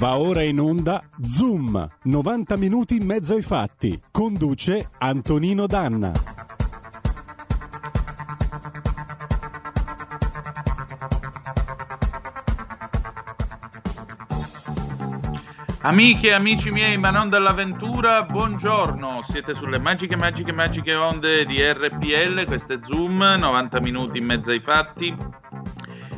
Va ora in onda Zoom, 90 minuti in mezzo ai fatti. Conduce Antonino Danna. Amiche e amici miei, ma non dell'avventura, buongiorno. Siete sulle magiche, magiche, magiche onde di RPL. Questo è Zoom, 90 minuti in mezzo ai fatti.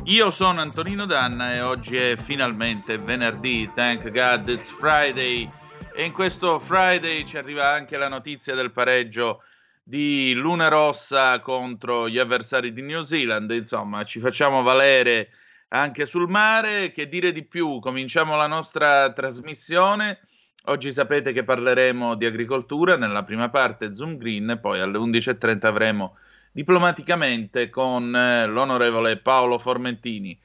Io sono Antonino Danna e oggi è finalmente venerdì, thank God it's Friday. E in questo Friday ci arriva anche la notizia del pareggio di Luna Rossa contro gli avversari di New Zealand. Insomma, ci facciamo valere anche sul mare. Che dire di più? Cominciamo la nostra trasmissione. Oggi sapete che parleremo di agricoltura nella prima parte Zoom Green, poi alle 11.30 avremo diplomaticamente con eh, l'onorevole Paolo Formentini.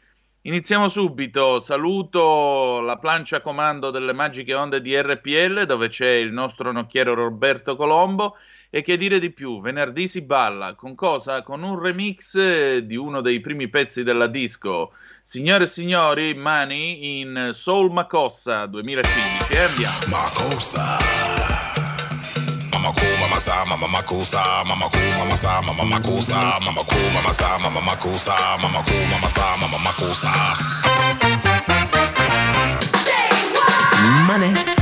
Iniziamo subito, saluto la plancia comando delle magiche onde di RPL dove c'è il nostro nocchiero Roberto Colombo e che dire di più, venerdì si balla, con cosa? Con un remix eh, di uno dei primi pezzi della disco. Signore e signori, Mani in Soul Macossa 2015 e andiamo. Macossa mama cool, mama sa, mama makusa, mama cool, mama sa, mama makusa, mama cool, mama sa, mama makusa, mama cool, mama sa, mama makusa. Money.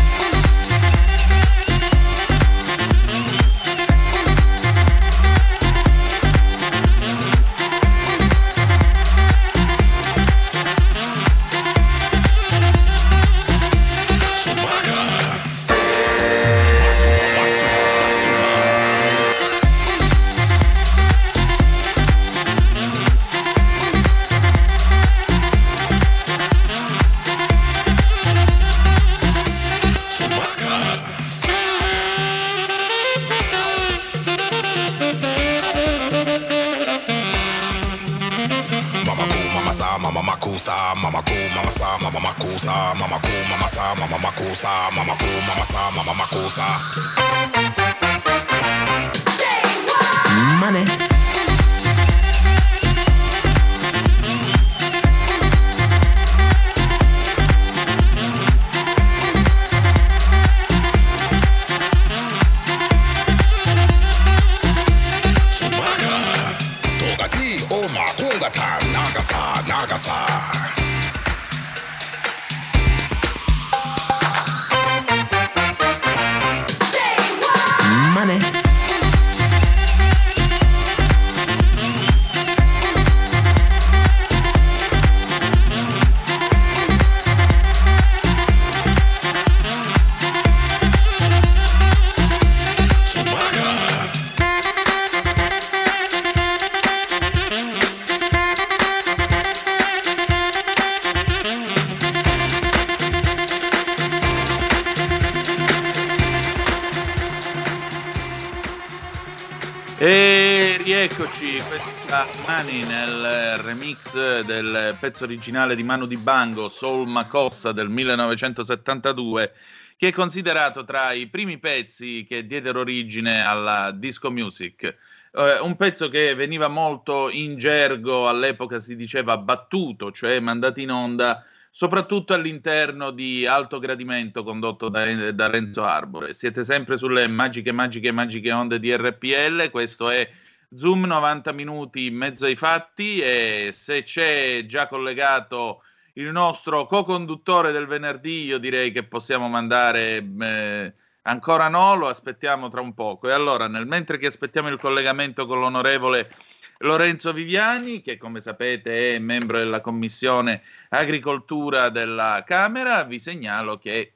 Del pezzo originale di Manu di Bango, Soul Macossa del 1972, che è considerato tra i primi pezzi che diedero origine alla disco music. Uh, un pezzo che veniva molto in gergo, all'epoca si diceva battuto, cioè mandato in onda soprattutto all'interno di Alto Gradimento condotto da, da Renzo Arbore. Siete sempre sulle magiche, magiche, magiche onde di RPL, questo è Zoom 90 minuti in mezzo ai fatti e se c'è già collegato il nostro co-conduttore del venerdì, io direi che possiamo mandare eh, Ancora no, lo aspettiamo tra un poco. E allora, nel mentre che aspettiamo il collegamento con l'onorevole Lorenzo Viviani, che come sapete è membro della Commissione Agricoltura della Camera, vi segnalo che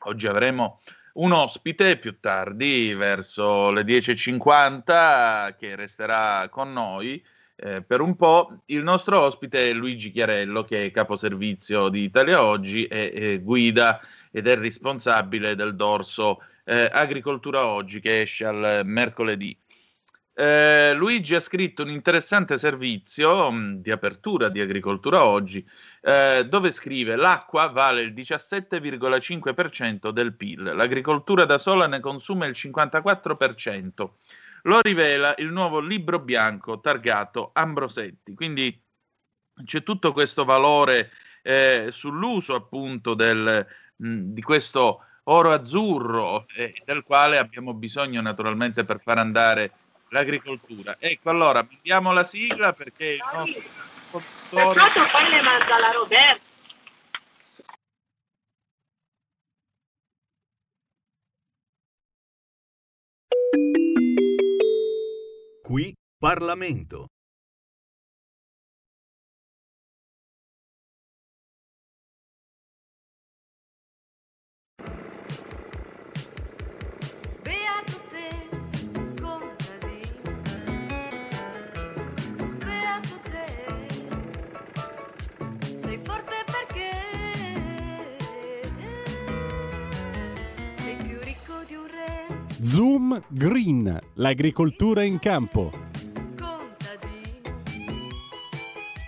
oggi avremo un ospite più tardi, verso le 10.50, che resterà con noi. Eh, per un po'. Il nostro ospite è Luigi Chiarello, che è caposervizio di Italia Oggi e, guida ed è responsabile del dorso eh, Agricoltura Oggi che esce al mercoledì. Eh, Luigi ha scritto un interessante servizio mh, mm, di apertura di Agricoltura Oggi eh, dove scrive l'acqua vale il 17,5% del PIL, l'agricoltura da sola ne consuma il 54%. Lo rivela il nuovo libro bianco targato Ambrosetti. Quindi c'è tutto questo valore eh, sull'uso appunto del, di questo oro azzurro eh, del quale abbiamo bisogno naturalmente per far andare l'agricoltura. Ecco, allora, mandiamo la sigla perché il nostro Peccato poi le manda la Roberta. Qui Parlamento. Zoom Green, l'agricoltura in campo.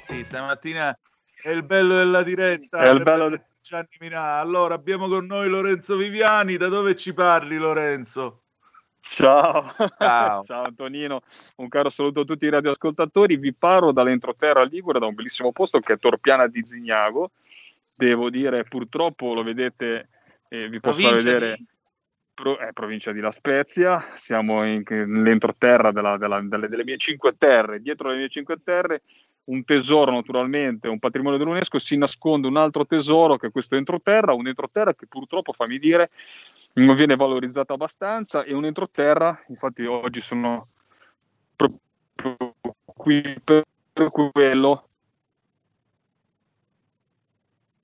Sì, stamattina è il bello della diretta. È il bello de... Gianni Minà. Allora, abbiamo con noi Lorenzo Viviani. Da dove ci parli, Lorenzo? Ciao. Ciao. Ciao Antonino, un caro saluto a tutti i radioascoltatori. Vi parlo dall'entroterra Ligure, da un bellissimo posto che è Torpiana di Zignago. Devo dire, purtroppo lo vedete, eh, vi posso vedere. Di pro, è provincia di La Spezia, siamo nell'entroterra delle, delle, mie cinque terre, dietro le mie cinque terre un tesoro naturalmente, un patrimonio dell'UNESCO, si nasconde un altro tesoro che è questo entroterra, un entroterra che purtroppo, fammi dire, non viene valorizzato abbastanza e un entroterra, infatti oggi sono proprio qui per quello.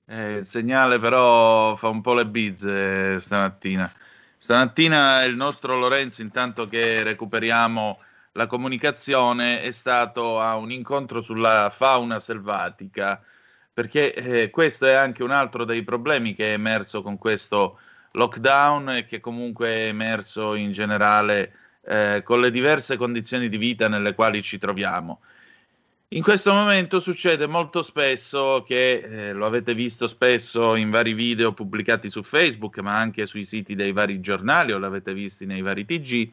Eh, il segnale però fa un po' le bizze stamattina. Stamattina il nostro Lorenzo, intanto che recuperiamo la comunicazione, è stato a un incontro sulla fauna selvatica, perché eh, questo è anche un altro dei problemi che è emerso con questo lockdown e che comunque è emerso in generale eh, con le diverse condizioni di vita nelle quali ci troviamo. In questo momento succede molto spesso che, eh, lo avete visto spesso in vari video pubblicati su Facebook, ma anche sui siti dei vari giornali o l'avete visto nei vari TG,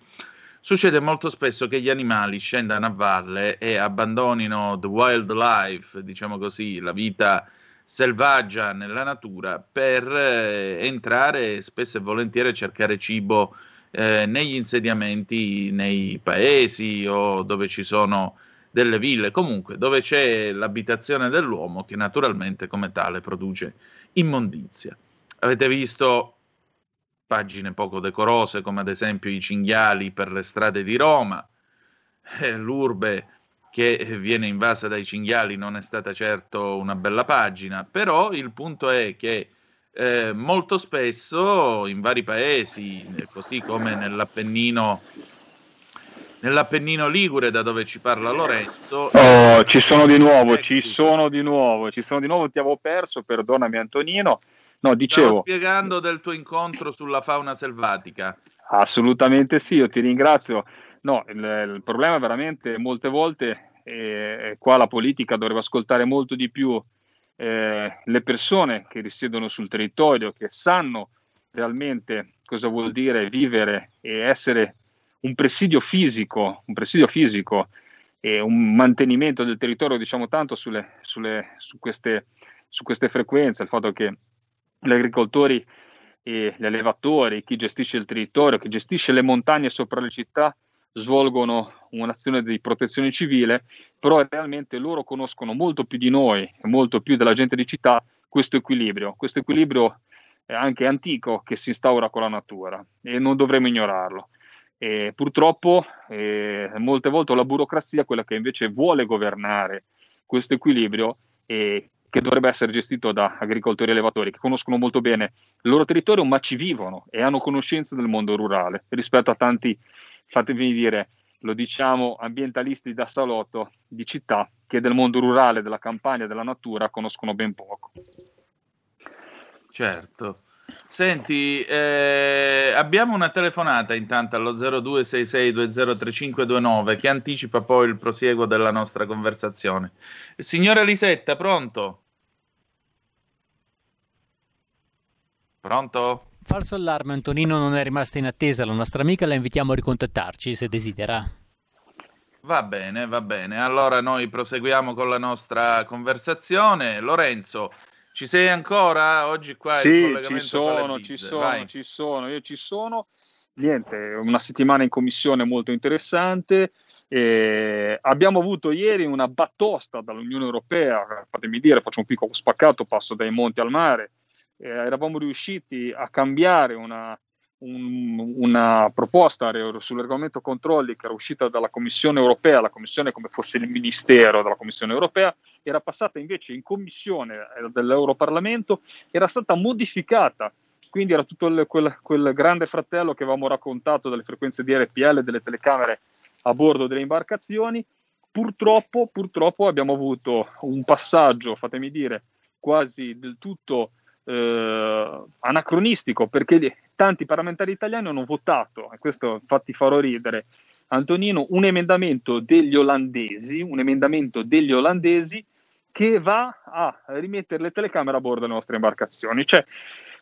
succede molto spesso che gli animali scendano a valle e abbandonino the wildlife, diciamo così, la vita selvaggia nella natura per eh, entrare spesso e volentieri a cercare cibo eh, negli insediamenti, nei paesi o dove ci sono delle ville, comunque dove c'è l'abitazione dell'uomo che naturalmente come tale produce immondizia. Avete visto pagine poco decorose come ad esempio i cinghiali per le strade di Roma, eh, l'urbe che viene invasa dai cinghiali non è stata certo una bella pagina, però il punto è che eh, molto spesso in vari paesi, così come nell'Appennino nell'Appennino Ligure, da dove ci parla Lorenzo. Oh, ci sono di nuovo, ci sono di nuovo, ci sono di nuovo, ti avevo perso, perdonami Antonino. No, dicevo... Stavo spiegando del tuo incontro sulla fauna selvatica. Assolutamente sì, io ti ringrazio. No, il, il problema veramente molte volte, eh, qua la politica dovrebbe ascoltare molto di più eh, le persone che risiedono sul territorio, che sanno realmente cosa vuol dire vivere e essere un presidio fisico, un presidio fisico e un mantenimento del territorio, diciamo tanto sulle, sulle, su, queste, su queste frequenze, il fatto che gli agricoltori e gli allevatori, chi gestisce il territorio, chi gestisce le montagne sopra le città, svolgono un'azione di protezione civile, però realmente loro conoscono molto più di noi e molto più della gente di città questo equilibrio. Questo equilibrio anche antico che si instaura con la natura e non dovremmo ignorarlo. E purtroppo eh, molte volte la burocrazia è quella che invece vuole governare questo equilibrio e che dovrebbe essere gestito da agricoltori e allevatori che conoscono molto bene il loro territorio ma ci vivono e hanno conoscenza del mondo rurale rispetto a tanti, fatemi dire, lo diciamo, ambientalisti da salotto di città che del mondo rurale, della campagna, della natura conoscono ben poco. Certo. Senti, eh, abbiamo una telefonata intanto allo 0266203529 che anticipa poi il prosieguo della nostra conversazione. Signora Lisetta, pronto? Pronto? Falso allarme, Antonino non è rimasta in attesa, la nostra amica la invitiamo a ricontattarci se desidera. Va bene, va bene. Allora noi proseguiamo con la nostra conversazione. Lorenzo, ci sei ancora oggi qua? Sì, ci sono, ci sono, Vai. ci sono, io ci sono. Niente, una settimana in commissione molto interessante. Eh, abbiamo avuto ieri una battosta dall'Unione Europea, fatemi dire, faccio un piccolo spaccato, passo dai monti al mare, eh, eravamo riusciti a cambiare una, un, una proposta sul regolamento controlli che era uscita dalla Commissione europea, la Commissione come fosse il Ministero della Commissione europea, era passata invece in Commissione eh, dell'Europarlamento, era stata modificata quindi era tutto il, quel, quel, grande fratello che avevamo raccontato delle frequenze di RPL, delle telecamere a bordo delle imbarcazioni. Purtroppo, purtroppo abbiamo avuto un passaggio, fatemi dire, quasi del tutto eh, anacronistico perché tanti parlamentari italiani hanno votato, e questo infatti farò ridere, Antonino, un emendamento degli olandesi, un emendamento degli olandesi che va a rimettere le telecamere a bordo delle nostre imbarcazioni. Cioè,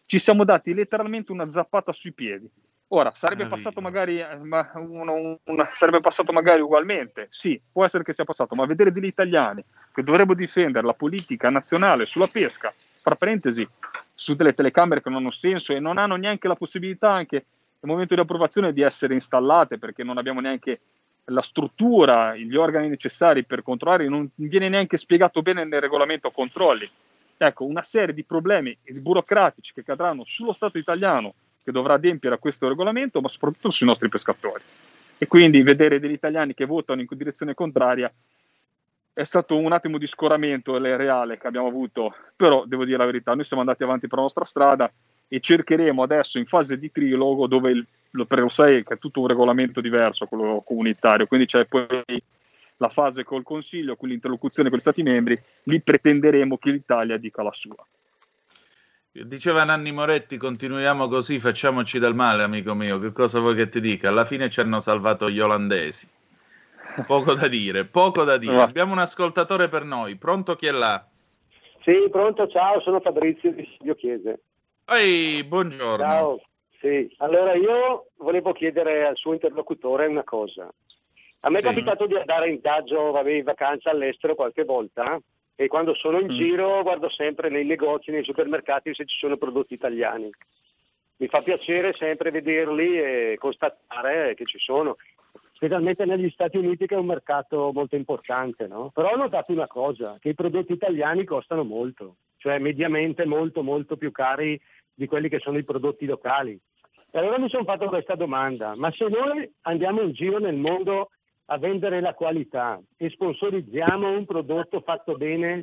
ci siamo dati letteralmente una zappata sui piedi. Ora, sarebbe passato, magari, eh, uno, una, sarebbe passato magari ugualmente? Sì, può essere che sia passato, ma vedere degli italiani che dovrebbero difendere la politica nazionale sulla pesca fra parentesi, su delle telecamere che non hanno senso e non hanno neanche la possibilità anche nel momento di approvazione di essere installate perché non abbiamo neanche la struttura, gli organi necessari per controllare, non viene neanche spiegato bene nel regolamento controlli. Ecco, una serie di problemi burocratici che cadranno sullo Stato italiano che dovrà adempiere a questo regolamento, ma soprattutto sui nostri pescatori. E quindi vedere degli italiani che votano in direzione contraria è stato un attimo di scoramento reale che abbiamo avuto, però devo dire la verità, noi siamo andati avanti per la nostra strada e cercheremo adesso in fase di trilogo dove il, lo, lo sai che è tutto un regolamento diverso, quello comunitario, quindi c'è poi la fase col Consiglio, con l'interlocuzione con gli Stati membri, lì pretenderemo che l'Italia dica la sua. Diceva Nanni Moretti, continuiamo così, facciamoci del male, amico mio. Che cosa vuoi che ti dica? Alla fine ci hanno salvato gli olandesi. Poco da dire, poco da dire. Abbiamo un ascoltatore per noi. Pronto chi è là? Sì, pronto, ciao, sono Fabrizio di Silvio Chiese. Ehi, buongiorno. Ciao, sì. Allora io volevo chiedere al suo interlocutore una cosa. A me sì. è capitato di andare in viaggio, vabbè, in vacanza all'estero qualche volta e quando sono in mm. giro guardo sempre nei negozi, nei supermercati se ci sono prodotti italiani. Mi fa piacere sempre vederli e constatare che ci sono specialmente negli Stati Uniti che è un mercato molto importante, no? Però ho notato una cosa, che i prodotti italiani costano molto, cioè mediamente molto molto più cari di quelli che sono i prodotti locali. E allora mi sono fatto questa domanda, ma se noi andiamo in giro nel mondo a vendere la qualità e sponsorizziamo un prodotto fatto bene,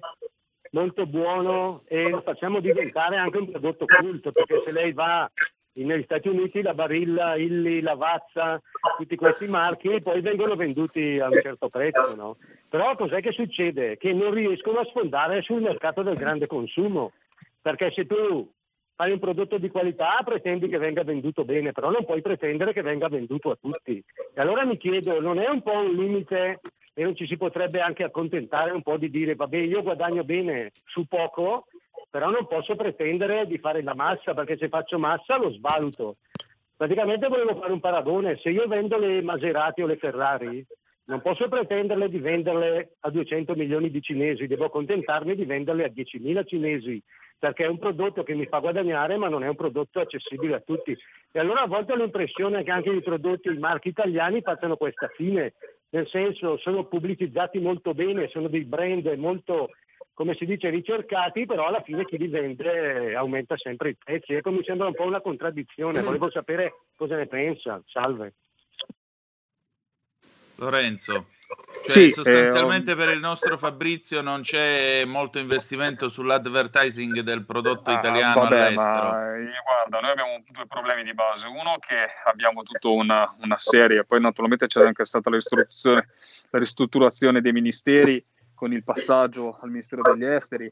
molto buono e lo facciamo diventare anche un prodotto culto, perché se lei va negli Stati Uniti la Barilla, Illy, Lavazza, tutti questi marchi poi vengono venduti a un certo prezzo. No? Però cos'è che succede? Che non riescono a sfondare sul mercato del grande consumo, perché se tu fai un prodotto di qualità pretendi che venga venduto bene, però non puoi pretendere che venga venduto a tutti. E allora mi chiedo, non è un po' un limite e non ci si potrebbe anche accontentare un po' di dire vabbè io guadagno bene su poco però non posso pretendere di fare la massa perché se faccio massa lo svaluto. Praticamente volevo fare un paragone, se io vendo le Maserati o le Ferrari, non posso pretenderle di venderle a 200 milioni di cinesi, devo accontentarmi di venderle a 10.000 cinesi, perché è un prodotto che mi fa guadagnare ma non è un prodotto accessibile a tutti. E allora a volte ho l'impressione che anche i prodotti, i marchi italiani facciano questa fine, nel senso sono pubblicizzati molto bene, sono dei brand molto come si dice, ricercati, però alla fine chi li vende aumenta sempre i prezzi. Ecco, mi sembra un po' una contraddizione, volevo sapere cosa ne pensa. Salve. Lorenzo. Cioè, Sì, sostanzialmente eh, per il nostro Fabrizio non c'è molto investimento sull'advertising del prodotto italiano Ah, vabbè, all'estero. ma eh, guarda, noi abbiamo due problemi di base. Uno che abbiamo tutta una, una serie, poi naturalmente c'è anche stata la ristrutturazione, la ristrutturazione dei ministeri con il passaggio al Ministero degli Esteri.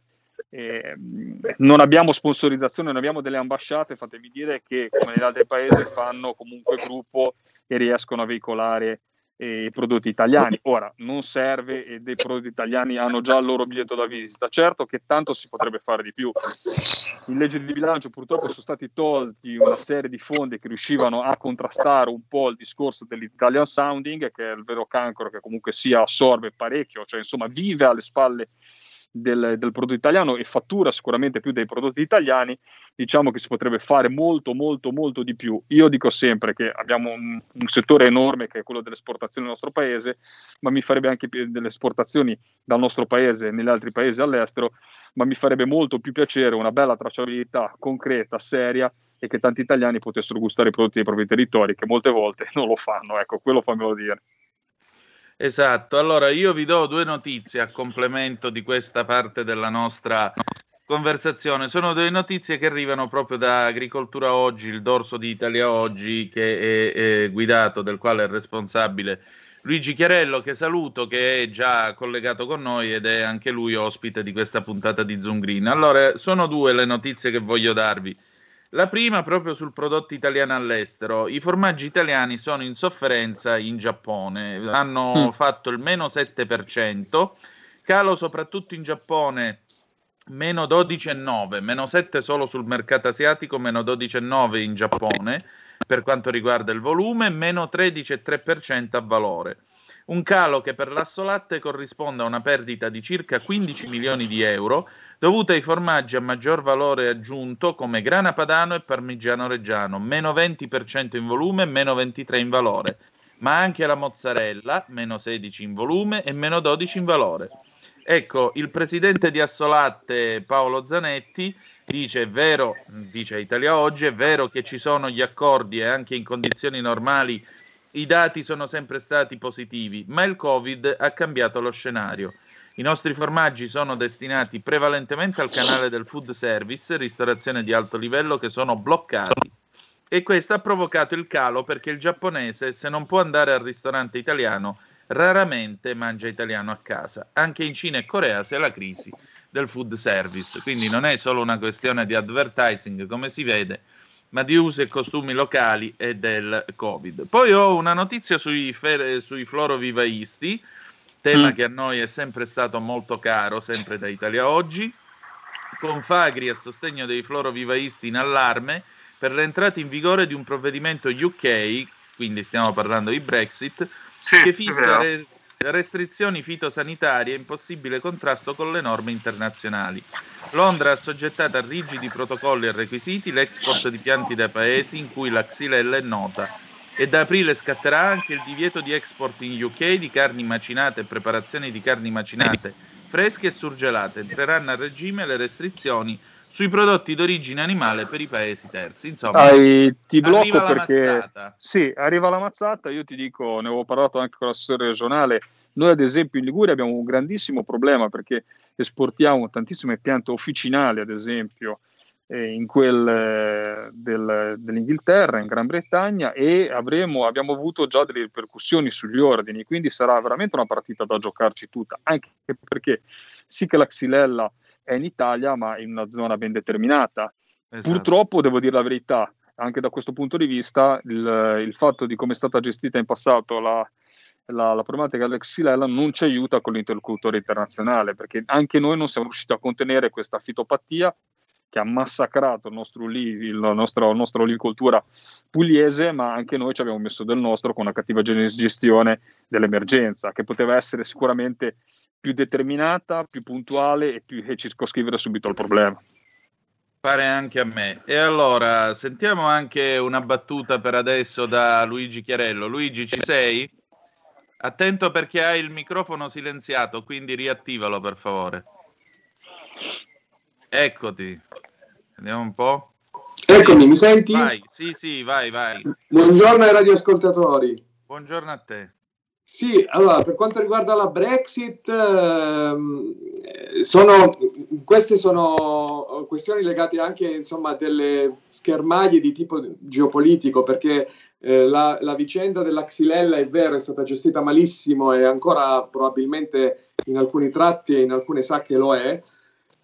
E, mh, non abbiamo sponsorizzazione, non abbiamo delle ambasciate, fatemi dire che come negli altri paesi fanno comunque gruppo e riescono a veicolare i prodotti italiani. Ora, non serve e dei prodotti italiani hanno già il loro biglietto da visita. Certo che tanto si potrebbe fare di più. In legge di bilancio purtroppo sono stati tolti una serie di fondi che riuscivano a contrastare un po' il discorso dell'Italian Sounding, che è il vero cancro che comunque sia assorbe parecchio, cioè insomma vive alle spalle del, del prodotto italiano e fattura sicuramente più dei prodotti italiani, diciamo che si potrebbe fare molto, molto, molto di più. Io dico sempre che abbiamo un, un settore enorme che è quello delle esportazioni nel nostro paese, ma mi farebbe anche delle esportazioni dal nostro paese negli altri paesi all'estero, ma mi farebbe molto più piacere una bella tracciabilità concreta, seria e che tanti italiani potessero gustare i prodotti dei propri territori, che molte volte non lo fanno. Ecco, quello fammelo dire. Esatto, allora io vi do due notizie a complemento di questa parte della nostra conversazione. Sono due notizie che arrivano proprio da Agricoltura Oggi, il dorso di Italia Oggi, che è, è guidato, del quale è responsabile Luigi Chiarello, che saluto, che è già collegato con noi ed è anche lui ospite di questa puntata di Zoom Green. Allora, sono due le notizie che voglio darvi. La prima proprio sul prodotto italiano all'estero. I formaggi italiani sono in sofferenza in Giappone, hanno Mm. fatto il meno 7%, calo soprattutto in Giappone meno 12,9, meno 7 solo sul mercato asiatico, meno 12,9 in Giappone per quanto riguarda il volume, meno 13,3% a valore. Un calo che per l'assolatte corrisponde a una perdita di circa 15 milioni di euro dovuta ai formaggi a maggior valore aggiunto come grana padano e parmigiano reggiano, meno 20% in volume e meno 23% in valore, ma anche la mozzarella, meno 16 in volume e meno 12 in valore. Ecco, il presidente di Assolatte Paolo Zanetti dice è vero, dice Italia Oggi, è vero che ci sono gli accordi e anche in condizioni normali i dati sono sempre stati positivi, ma il Covid ha cambiato lo scenario. I nostri formaggi sono destinati prevalentemente al canale del food service, ristorazione di alto livello, che sono bloccati. E questo ha provocato il calo perché il giapponese, se non può andare al ristorante italiano, raramente mangia italiano a casa. Anche in Cina e Corea c'è la crisi del food service, quindi non è solo una questione di advertising, come si vede, ma di usi e costumi locali e del Covid. Poi ho una notizia sui, fer- sui florovivaisti, tema Mm. che a noi è sempre stato molto caro, sempre da Italia Oggi. Confagri a sostegno dei florovivaisti in allarme per l'entrata in vigore di un provvedimento UK, quindi stiamo parlando di Brexit, che fissa re- restrizioni fitosanitarie in possibile contrasto con le norme internazionali. Londra ha assoggettato a rigidi protocolli e requisiti l'export di pianti da paesi in cui la xylella è nota e da aprile scatterà anche il divieto di export in UK di carni macinate e preparazioni di carni macinate fresche e surgelate. Entreranno a regime le restrizioni sui prodotti d'origine animale per i paesi terzi. Insomma, Dai, ti blocco arriva la perché mazzata. sì, arriva la mazzata. Io ti dico, ne avevo parlato anche con l'assessore regionale. Noi, ad esempio, in Liguria abbiamo un grandissimo problema perché esportiamo tantissime piante officinali, ad esempio, eh, in quel eh, del- dell'Inghilterra, in Gran Bretagna, e avremo, abbiamo avuto già delle ripercussioni sugli ordini. Quindi sarà veramente una partita da giocarci tutta, anche perché sì che la Xylella è in Italia, ma in una zona ben determinata. Esatto. Purtroppo devo dire la verità, anche da questo punto di vista, il, il fatto di come è stata gestita in passato la, la, la problematica della Xylella non ci aiuta con l'interlocutore internazionale, perché anche noi non siamo riusciti a contenere questa fitopatia che ha massacrato il nostro, oli- il nostro, la nostra olivicoltura pugliese, ma anche noi ci abbiamo messo del nostro con una cattiva gestione dell'emergenza, che poteva essere sicuramente più determinata, più puntuale e, più, e circoscrivere subito il problema. Pare anche a me. E allora sentiamo anche una battuta per adesso da Luigi Chiarello. Luigi, ci sei? Attento perché hai il microfono silenziato, quindi riattivalo per favore. Eccoti. Andiamo un po'. Eccomi, mi senti? Vai, sì, sì, vai, vai. Buongiorno ai radioascoltatori. Buongiorno a te. Sì, allora, per quanto riguarda la Brexit, ehm, sono, queste sono questioni legate anche insomma, a delle schermaglie di tipo geopolitico, perché eh, la, la, vicenda della Xylella è vero, è stata gestita malissimo e ancora probabilmente in alcuni tratti e in alcune sacche lo è,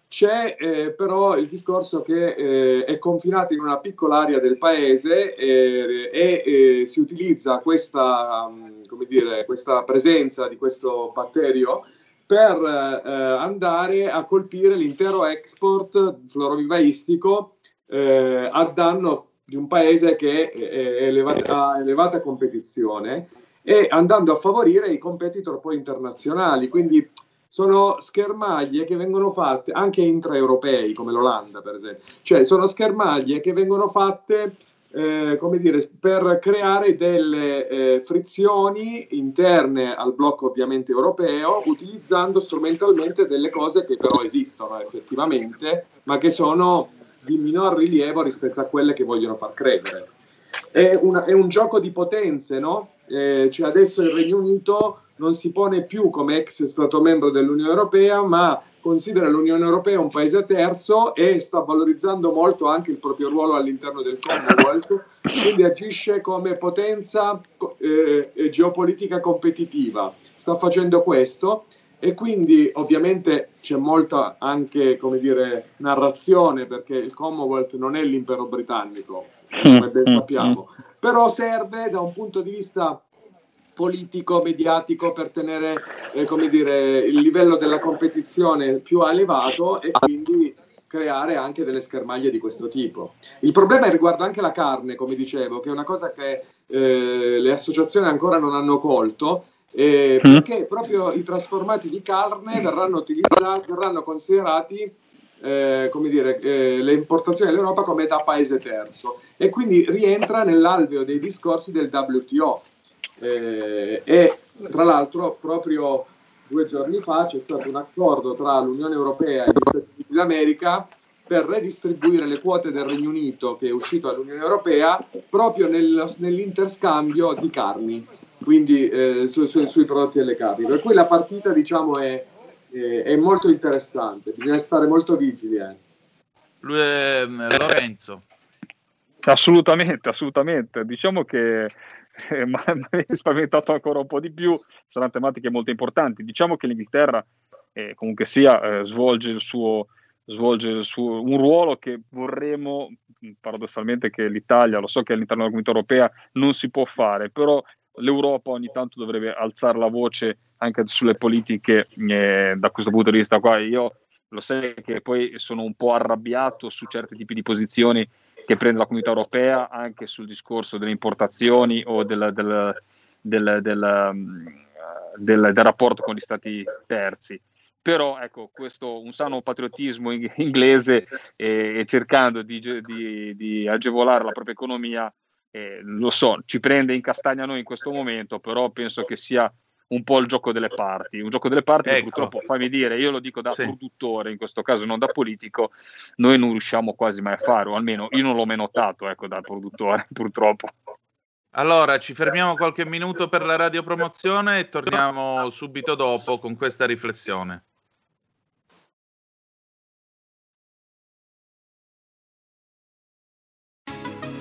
c'è eh, però il discorso che eh, è confinato in una piccola area del paese eh, e eh, si utilizza questa, um, dire, questa, presenza di questo batterio per eh, andare a colpire l'intero export florovivaistico a danno di un paese che è elevata, ha elevata competizione e andando a favorire i competitor poi internazionali. Quindi sono schermaglie che vengono fatte anche intraeuropei, come l'Olanda per esempio, cioè sono schermaglie che vengono fatte eh, come dire, per creare delle eh, frizioni interne al blocco ovviamente europeo, utilizzando strumentalmente delle cose che però esistono effettivamente, ma che sono di minor rilievo rispetto a quelle che vogliono far credere. È, una, è un gioco di potenze, no? Eh, cioè adesso il Regno Unito non si pone più come ex Stato membro dell'Unione Europea, ma considera l'Unione Europea un paese terzo e sta valorizzando molto anche il proprio ruolo all'interno del Commonwealth, quindi agisce come potenza eh, geopolitica competitiva. Sta facendo questo e quindi ovviamente c'è molta anche come dire, narrazione perché il Commonwealth non è l'impero britannico, come ben mm, sappiamo, mm. però serve da un punto di vista politico, mediatico per tenere eh, come dire, il livello della competizione più elevato e quindi creare anche delle schermaglie di questo tipo. Il problema riguarda anche la carne, come dicevo, che è una cosa che eh, le associazioni ancora non hanno colto, eh, mm. perché proprio i trasformati di carne verranno utilizzati, verranno considerati eh, come dire, eh, le importazioni all'Europa come da paese terzo e quindi rientra nell'alveo dei discorsi del WTO eh, e tra l'altro proprio due giorni fa c'è stato un accordo tra l'Unione Europea e gli Stati Uniti d'America per redistribuire le quote del Regno Unito che è uscito dall'Unione Europea proprio nel, nell'interscambio di carni, quindi eh, su, su, sui prodotti delle carni. Per cui la partita diciamo è, è, è molto interessante, bisogna stare molto vigili. Eh. Lui è Lorenzo. Assolutamente, assolutamente. Diciamo che eh, mi è spaventato ancora un po' di più, saranno tematiche molto importanti. Diciamo che l'Inghilterra eh, comunque sia eh, svolge, il suo, svolge suo, un ruolo che vorremmo paradossalmente che l'Italia, lo so che all'interno della comunità europea non si può fare, però l'Europa ogni tanto dovrebbe alzare la voce anche sulle politiche eh, da questo punto di vista qua. Io lo sai che poi sono un po' arrabbiato su certi tipi di posizioni che prende la comunità europea anche sul discorso delle importazioni o del, del, del, del rapporto con gli stati terzi però ecco, questo un sano patriottismo inglese e, e cercando di, di, di, agevolare la propria economia, eh, lo so, ci prende in castagna noi in questo momento, però penso che sia un po' il gioco delle parti. Un gioco delle parti ecco. purtroppo, fammi dire, io lo dico da sì. produttore, in questo caso non da politico, noi non riusciamo quasi mai a fare, o almeno io non l'ho mai notato ecco, da produttore, purtroppo. Allora, ci fermiamo qualche minuto per la radiopromozione e torniamo subito dopo con questa riflessione.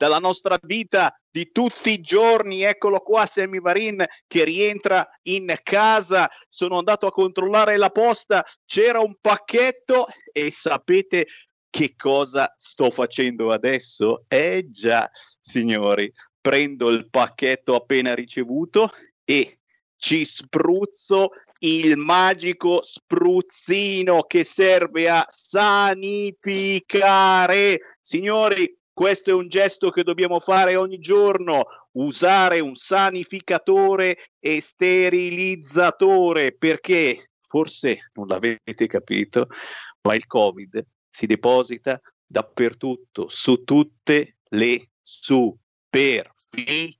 dalla nostra vita di tutti i giorni. Eccolo qua, Sammy Varin che rientra in casa. Sono andato a controllare la posta, c'era un pacchetto e sapete che cosa sto facendo adesso? Eh già, signori, prendo il pacchetto appena ricevuto e ci spruzzo il magico spruzzino che serve a sanificare. Signori, questo è un gesto che dobbiamo fare ogni giorno, usare un sanificatore e sterilizzatore, perché forse non l'avete capito, ma il Covid si deposita dappertutto, su tutte le superfici.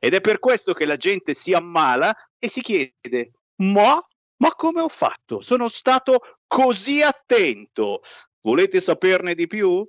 Ed è per questo che la gente si ammala e si chiede, ma, ma come ho fatto? Sono stato così attento. Volete saperne di più?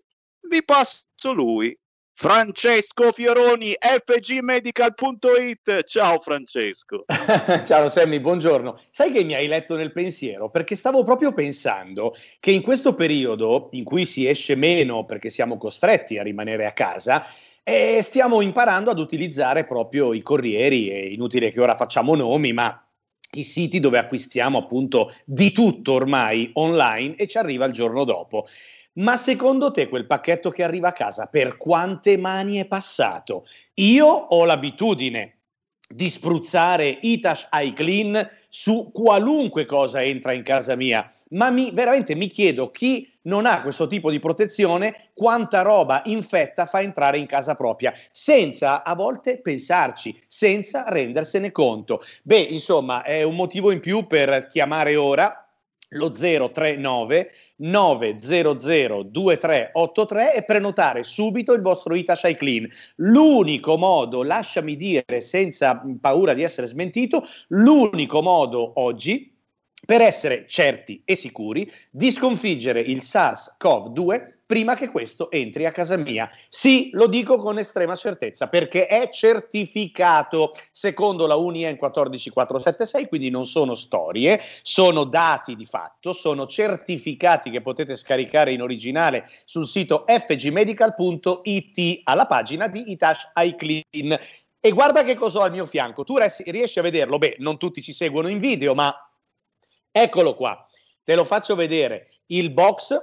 Vi passo lui. Francesco Fioroni, fgmedical.it. Ciao Francesco. Ciao Sammy, buongiorno. Sai che mi hai letto nel pensiero? Perché stavo proprio pensando che in questo periodo in cui si esce meno perché siamo costretti a rimanere a casa, eh, stiamo imparando ad utilizzare proprio i corrieri, è inutile che ora facciamo nomi, ma i siti dove acquistiamo appunto di tutto ormai online e ci arriva il giorno dopo. Ma secondo te quel pacchetto che arriva a casa per quante mani è passato? Io ho l'abitudine di spruzzare Itash iClean su qualunque cosa entra in casa mia, ma mi, veramente mi chiedo chi non ha questo tipo di protezione, quanta roba infetta fa entrare in casa propria, senza a volte pensarci, senza rendersene conto. Beh, insomma, è un motivo in più per chiamare ora lo 039 900 2383 e prenotare subito il vostro Itash Clean. L'unico modo, lasciami dire senza paura di essere smentito, l'unico modo oggi per essere certi e sicuri di sconfiggere il SARS-CoV-2 prima che questo entri a casa mia. Sì, lo dico con estrema certezza perché è certificato secondo la UNIEN 14476, quindi non sono storie, sono dati di fatto, sono certificati che potete scaricare in originale sul sito fgmedical.it alla pagina di Itash iClean. E guarda che cosa ho al mio fianco, tu riesci a vederlo? Beh, non tutti ci seguono in video, ma Eccolo qua, te lo faccio vedere. Il box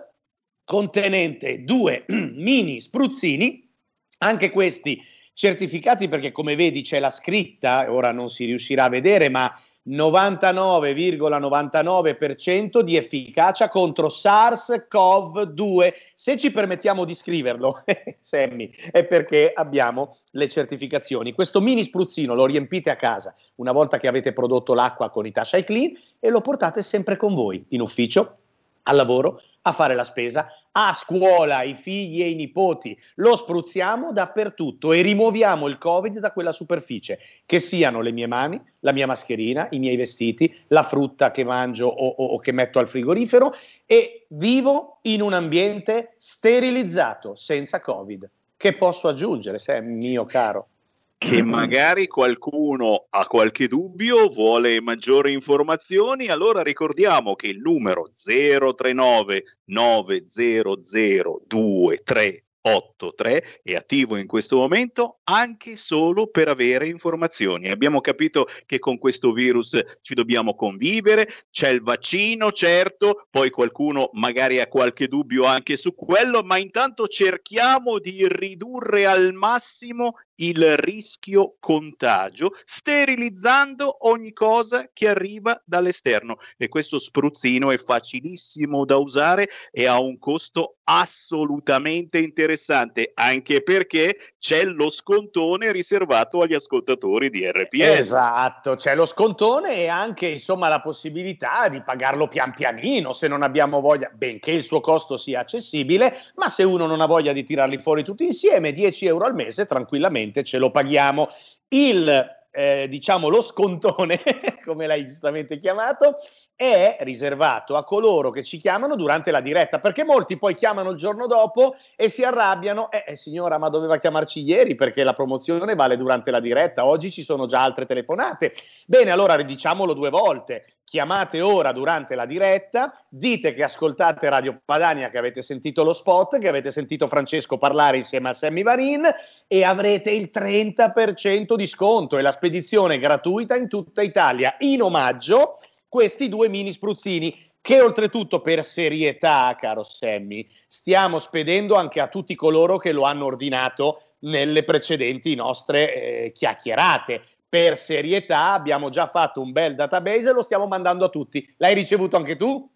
contenente due mini spruzzini, anche questi certificati perché come vedi c'è la scritta, ora non si riuscirà a vedere, ma 99,99% di efficacia contro SARS-CoV-2. Se ci permettiamo di scriverlo, Sammy, è perché abbiamo le certificazioni. Questo mini spruzzino lo riempite a casa una volta che avete prodotto l'acqua con i Tasha Clean e lo portate sempre con voi in ufficio, al lavoro, a fare la spesa, a scuola, i figli e i nipoti, lo spruzziamo dappertutto e rimuoviamo il Covid da quella superficie, che siano le mie mani, la mia mascherina, i miei vestiti, la frutta che mangio o, o, o che metto al frigorifero e vivo in un ambiente sterilizzato, senza Covid. Che posso aggiungere, se mio caro? Che magari qualcuno ha qualche dubbio, vuole maggiori informazioni, allora ricordiamo che il numero 039 900 23 83 è attivo in questo momento anche solo per avere informazioni. Abbiamo capito che con questo virus ci dobbiamo convivere, c'è il vaccino, certo, poi qualcuno magari ha qualche dubbio anche su quello, ma intanto cerchiamo di ridurre al massimo il rischio contagio, sterilizzando ogni cosa che arriva dall'esterno. E questo spruzzino è facilissimo da usare e ha un costo assolutamente interessante, anche perché c'è lo scontone riservato agli ascoltatori di RPL. Esatto, c'è lo scontone e anche insomma la possibilità di pagarlo pian pianino se non abbiamo voglia, benché il suo costo sia accessibile, ma se uno non ha voglia di tirarli fuori tutti insieme, 10 euro al mese tranquillamente ce lo paghiamo. Il eh, diciamo lo scontone, come l'hai giustamente chiamato, è riservato a coloro che ci chiamano durante la diretta, perché molti poi chiamano il giorno dopo e si arrabbiano, eh, eh, signora ma doveva chiamarci ieri perché la promozione vale durante la diretta, oggi ci sono già altre telefonate. Bene, allora ridiciamolo due volte, chiamate ora durante la diretta, dite che ascoltate Radio Padania, che avete sentito lo spot, che avete sentito Francesco parlare insieme a Sammy Varin e avrete il 30% di sconto. E la spedizione gratuita in tutta Italia in omaggio questi due mini spruzzini che oltretutto per serietà, caro Sammy, stiamo spedendo anche a tutti coloro che lo hanno ordinato nelle precedenti nostre eh, chiacchierate. Per serietà abbiamo già fatto un bel database e lo stiamo mandando a tutti. L'hai ricevuto anche tu?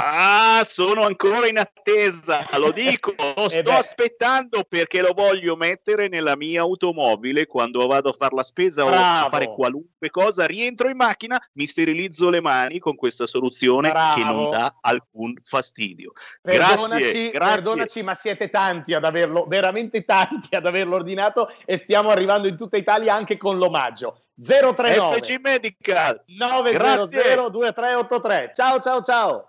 Ah, sono ancora in attesa, lo dico, lo eh sto aspettando perché lo voglio mettere nella mia automobile quando vado a fare la spesa Bravo. o a fare qualunque cosa, rientro in macchina, mi sterilizzo le mani con questa soluzione Bravo. che non dà alcun fastidio. Perdonaci, grazie, grazie. perdonaci, ma siete tanti ad averlo, veramente tanti ad averlo ordinato e stiamo arrivando in tutta Italia anche con l'omaggio. 039 FG Medical 900 2383. Ciao ciao ciao.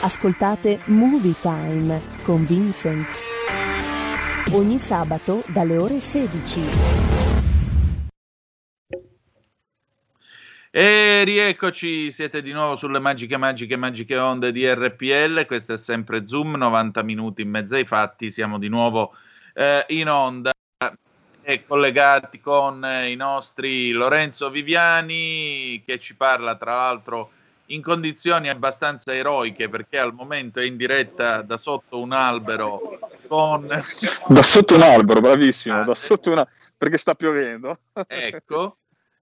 Ascoltate Movie Time con Vincent. Ogni sabato dalle ore 16. E rieccoci, siete di nuovo sulle magiche, magiche, magiche onde di RPL. Questo è sempre Zoom, 90 minuti in mezzo ai fatti. Siamo di nuovo eh, in onda e collegati con eh, i nostri Lorenzo Viviani che ci parla tra l'altro in condizioni abbastanza eroiche perché al momento è in diretta da sotto un albero con Da sotto un albero, bravissimo, da sotto una... perché sta piovendo. ecco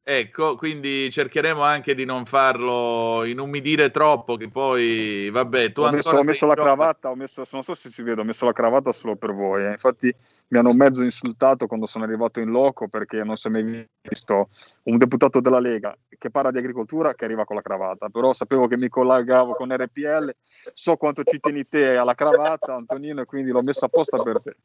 Ecco, quindi cercheremo anche di non farlo inumidire troppo, che poi, vabbè, tu ho messo, ho messo la cravatta, ho messo, non so se si vede, ho messo la cravatta solo per voi. eh. Infatti mi hanno mezzo insultato quando sono arrivato in loco perché non si è mai visto un deputato della Lega che parla di agricoltura che arriva con la cravatta. Però sapevo che mi collegavo con RPL, so quanto ci tieni te alla cravatta, Antonino, e quindi l'ho messa apposta per te.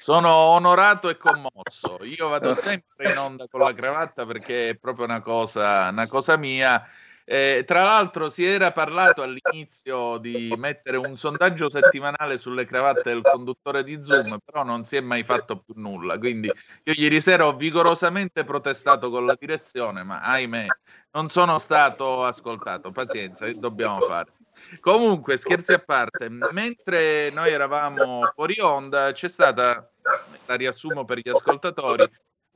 Sono onorato e commosso. Io vado sempre in onda con la cravatta perché proprio una cosa, una cosa mia. Eh, tra l'altro si era parlato all'inizio di mettere un sondaggio settimanale sulle cravatte del conduttore di Zoom, però non si è mai fatto più nulla. Quindi io ieri sera ho vigorosamente protestato con la direzione, ma ahimè non sono stato ascoltato. Pazienza, che dobbiamo fare? Comunque, scherzi a parte, mentre noi eravamo fuori onda, c'è stata, la riassumo per gli ascoltatori,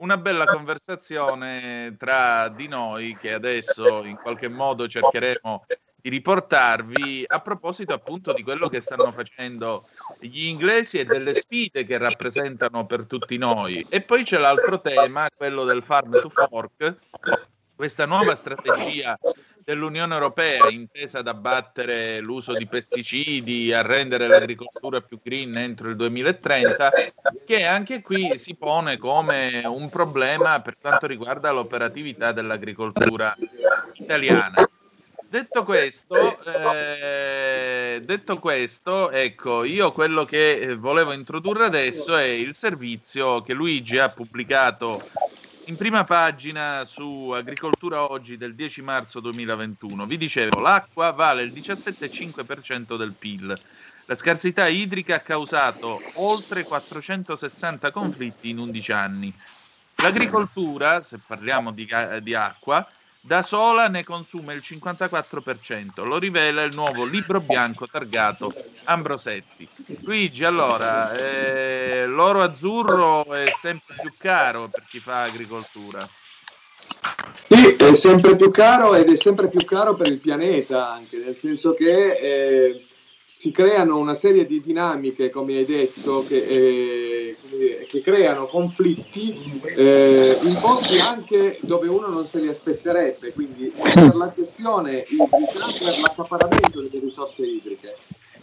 una bella conversazione tra di noi che adesso in qualche modo cercheremo di riportarvi a proposito appunto di quello che stanno facendo gli inglesi e delle sfide che rappresentano per tutti noi. E poi c'è l'altro tema, quello del farm to fork, questa nuova strategia dell'Unione Europea intesa ad abbattere l'uso di pesticidi, a rendere l'agricoltura più green entro il 2030, che anche qui si pone come un problema per quanto riguarda l'operatività dell'agricoltura italiana. Detto questo, eh, detto questo, ecco, io quello che volevo introdurre adesso è il servizio che Luigi ha pubblicato in prima pagina su Agricoltura Oggi del 10 marzo 2021. Vi dicevo, l'acqua vale il 17,5% del PIL. La scarsità idrica ha causato oltre 460 conflitti in 11 anni. L'agricoltura, se parliamo di, di acqua, da sola ne consuma il 54%, lo rivela il nuovo libro bianco targato Ambrosetti. Luigi, allora, eh, l'oro azzurro è sempre più caro per chi fa agricoltura. Sì, è sempre più caro ed è sempre più caro per il pianeta anche, nel senso che eh, si creano una serie di dinamiche, come hai detto, che, eh, che creano conflitti eh, imposti anche dove uno non se li aspetterebbe, quindi per la gestione idrica, per l'accaparamento delle risorse idriche.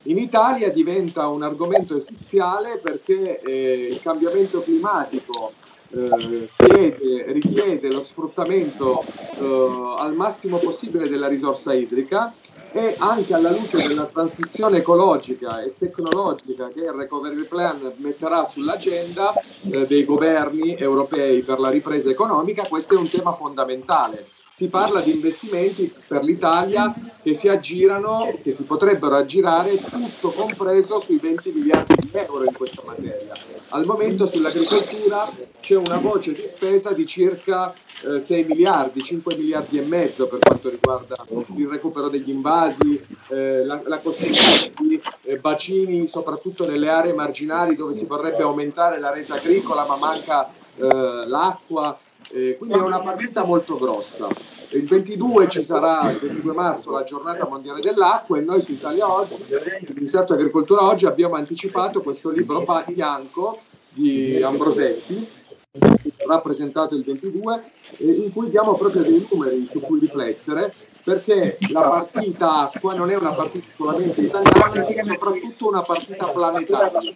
In Italia diventa un argomento essenziale perché eh, il cambiamento climatico eh, chiede, richiede lo sfruttamento eh, al massimo possibile della risorsa idrica e anche alla luce della transizione ecologica e tecnologica che il Recovery Plan metterà sull'agenda eh, dei governi europei per la ripresa economica, questo è un tema fondamentale si parla di investimenti per l'Italia che si aggirano, che si potrebbero aggirare tutto compreso sui 20 miliardi di euro in questa materia. Al momento sull'agricoltura c'è una voce di spesa di circa eh, 6 miliardi, 5 miliardi e mezzo per quanto riguarda il recupero degli invasi, eh, la, la, costruzione di eh, bacini soprattutto nelle aree marginali dove si vorrebbe aumentare la resa agricola ma manca eh, l'acqua eh, quindi è una partita molto grossa. Il 22 ci sarà, il 22 marzo, la giornata mondiale dell'acqua e noi su Italia Oggi, il Ministero Agricoltura Oggi, abbiamo anticipato questo libro bianco di Ambrosetti, che sarà presentato il 22, in cui diamo proprio dei numeri su cui riflettere perché la partita acqua non è una partita solamente italiana, è soprattutto una partita planetaria.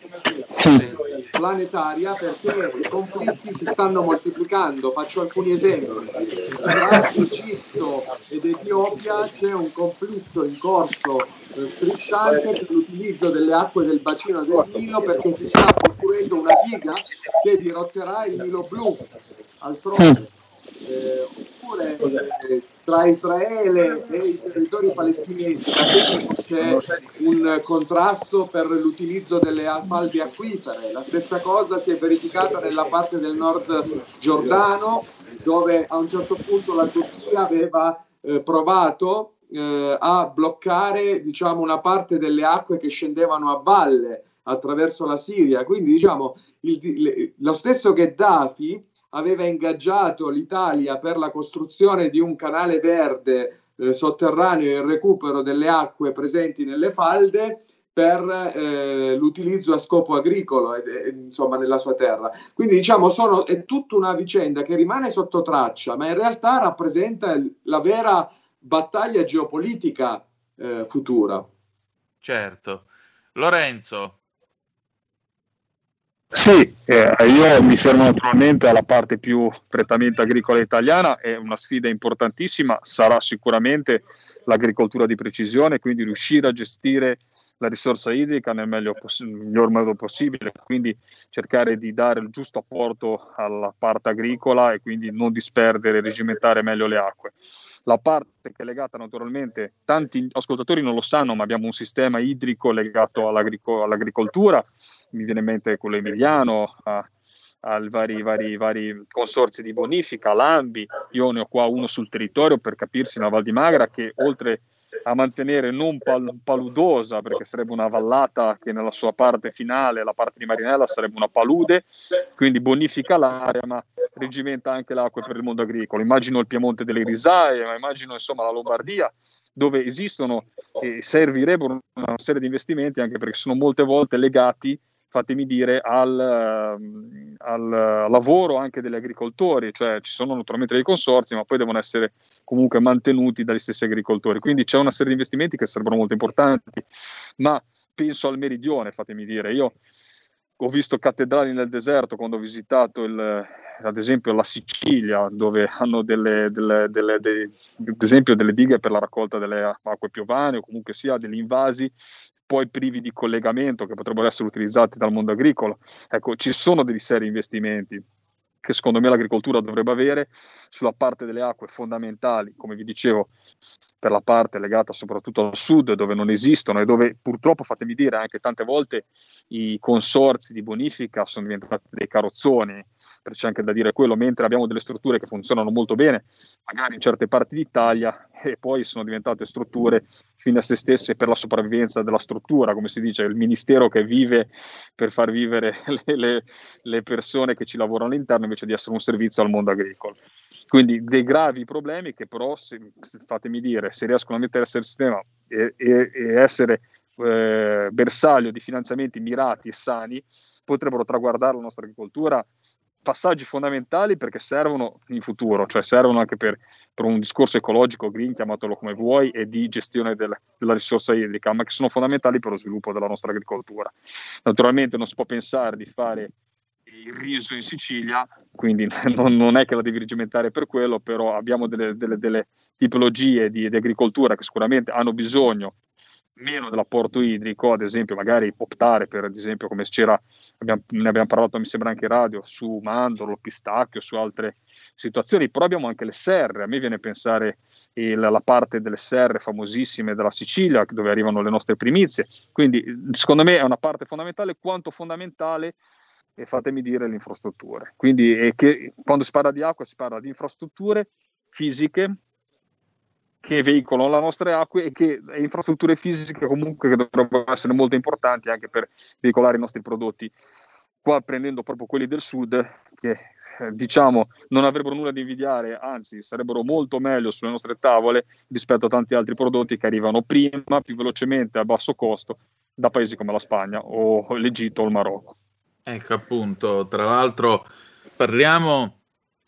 Planetaria perché i conflitti si stanno moltiplicando. Faccio alcuni esempi. Tra Egitto ed Etiopia c'è un conflitto in corso eh, strisciante per l'utilizzo delle acque del bacino del Nilo perché si sta costruendo una diga che dirotterà il Nilo blu al fronte eh, oppure eh, tra Israele e i territori palestinesi c'è un contrasto per l'utilizzo delle falde acquifere. La stessa cosa si è verificata nella parte del nord Giordano, dove a un certo punto la Turchia aveva eh, provato eh, a bloccare diciamo, una parte delle acque che scendevano a valle attraverso la Siria. Quindi diciamo il, lo stesso Gheddafi aveva ingaggiato l'Italia per la costruzione di un canale verde eh, sotterraneo e il recupero delle acque presenti nelle falde per eh, l'utilizzo a scopo agricolo eh, insomma nella sua terra. Quindi diciamo sono, è tutta una vicenda che rimane sotto traccia ma in realtà rappresenta la vera battaglia geopolitica eh, futura. Certo. Lorenzo sì, eh, io mi fermo naturalmente alla parte più prettamente agricola italiana, è una sfida importantissima, sarà sicuramente l'agricoltura di precisione, quindi riuscire a gestire la risorsa idrica nel poss- miglior modo possibile, quindi cercare di dare il giusto apporto alla parte agricola e quindi non disperdere regimentare meglio le acque. La parte che è legata naturalmente, tanti ascoltatori non lo sanno, ma abbiamo un sistema idrico legato all'agricoltura, mi viene in mente quello emiliano, ai vari, vari, vari, consorzi di bonifica, l'AMBI, io ne ho qua uno sul territorio per capirsi, la Val di Magra, che oltre a mantenere non pal- paludosa, perché sarebbe una vallata che nella sua parte finale, la parte di Marinella, sarebbe una palude, quindi bonifica l'area, ma regimenta anche l'acqua per il mondo agricolo. Immagino il Piemonte delle Risaie, ma immagino insomma la Lombardia, dove esistono e servirebbero una serie di investimenti, anche perché sono molte volte legati fatemi dire, al, ehm, al, lavoro anche degli agricoltori, cioè ci sono naturalmente dei consorzi, ma poi devono essere comunque mantenuti dagli stessi agricoltori. Quindi c'è una serie di investimenti che sarebbero molto importanti, ma penso al meridione, fatemi dire. Io ho visto cattedrali nel deserto quando ho visitato il, ad esempio la Sicilia, dove hanno delle, delle, delle, delle, ad esempio delle dighe per la raccolta delle acque piovane o comunque sia degli invasi poi privi di collegamento che potrebbero essere utilizzati dal mondo agricolo. Ecco, ci sono dei seri investimenti. Che secondo me l'agricoltura dovrebbe avere sulla parte delle acque fondamentali, come vi dicevo, per la parte legata soprattutto al sud, dove non esistono e dove purtroppo, fatemi dire, anche tante volte i consorzi di bonifica sono diventati dei carrozzoni, c'è anche da dire quello, mentre abbiamo delle strutture che funzionano molto bene, magari in certe parti d'Italia, e poi sono diventate strutture fine a se stesse per la sopravvivenza della struttura, come si dice, il ministero che vive per far vivere le, le, le persone che ci lavorano all'interno invece di essere un servizio al mondo agricolo. Quindi dei gravi problemi che però, se, fatemi dire, se riescono a mettersi al sistema e, e, e essere eh, bersaglio di finanziamenti mirati e sani, potrebbero traguardare la nostra agricoltura passaggi fondamentali perché servono in futuro, cioè servono anche per, per un discorso ecologico, green, chiamatelo come vuoi, e di gestione del, della risorsa idrica, ma che sono fondamentali per lo sviluppo della nostra agricoltura. Naturalmente non si può pensare di fare il riso in Sicilia, quindi non, non, è che la devi rigimentare per quello, però abbiamo delle, delle, delle tipologie di, di, agricoltura che sicuramente hanno bisogno meno dell'apporto idrico, ad esempio magari optare per, ad esempio come c'era, abbiamo, ne abbiamo parlato mi sembra anche in radio, su mandorlo, pistacchio, su altre situazioni, però abbiamo anche le serre, a me viene a pensare il, la parte delle serre famosissime della Sicilia dove arrivano le nostre primizie, quindi secondo me è una parte fondamentale, quanto fondamentale e fatemi dire le infrastrutture. Quindi che, quando si parla di acqua si parla di infrastrutture fisiche che veicolano le nostre acque e che infrastrutture fisiche comunque che dovrebbero essere molto importanti anche per veicolare i nostri prodotti. Qua prendendo proprio quelli del sud che eh, diciamo non avrebbero nulla da invidiare, anzi sarebbero molto meglio sulle nostre tavole rispetto a tanti altri prodotti che arrivano prima, più velocemente, a basso costo da paesi come la Spagna o l'Egitto o il Marocco. Ecco appunto, tra l'altro parliamo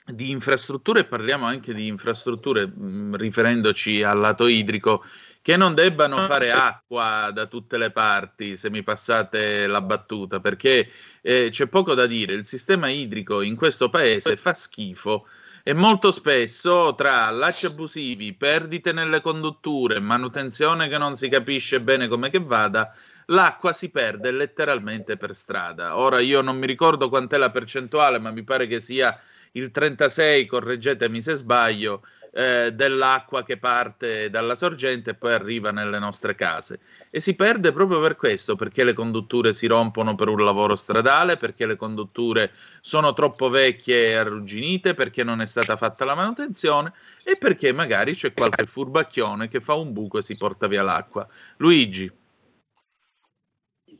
di infrastrutture e parliamo anche di infrastrutture mh, mm, riferendoci al lato idrico che non debbano fare acqua da tutte le parti, se mi passate la battuta, perché eh, c'è poco da dire, il sistema idrico in questo paese fa schifo e molto spesso tra lacci abusivi, perdite nelle condutture, manutenzione che non si capisce bene come che vada, l'acqua si perde letteralmente per strada. Ora io non mi ricordo quant'è la percentuale, ma mi pare che sia il 36, correggetemi se sbaglio, eh, dell'acqua che parte dalla sorgente e poi arriva nelle nostre case. E si perde proprio per questo, perché le condutture si rompono per un lavoro stradale, perché le condutture sono troppo vecchie e arrugginite, perché non è stata fatta la manutenzione e perché magari c'è qualche furbacchione che fa un buco e si porta via l'acqua. Luigi.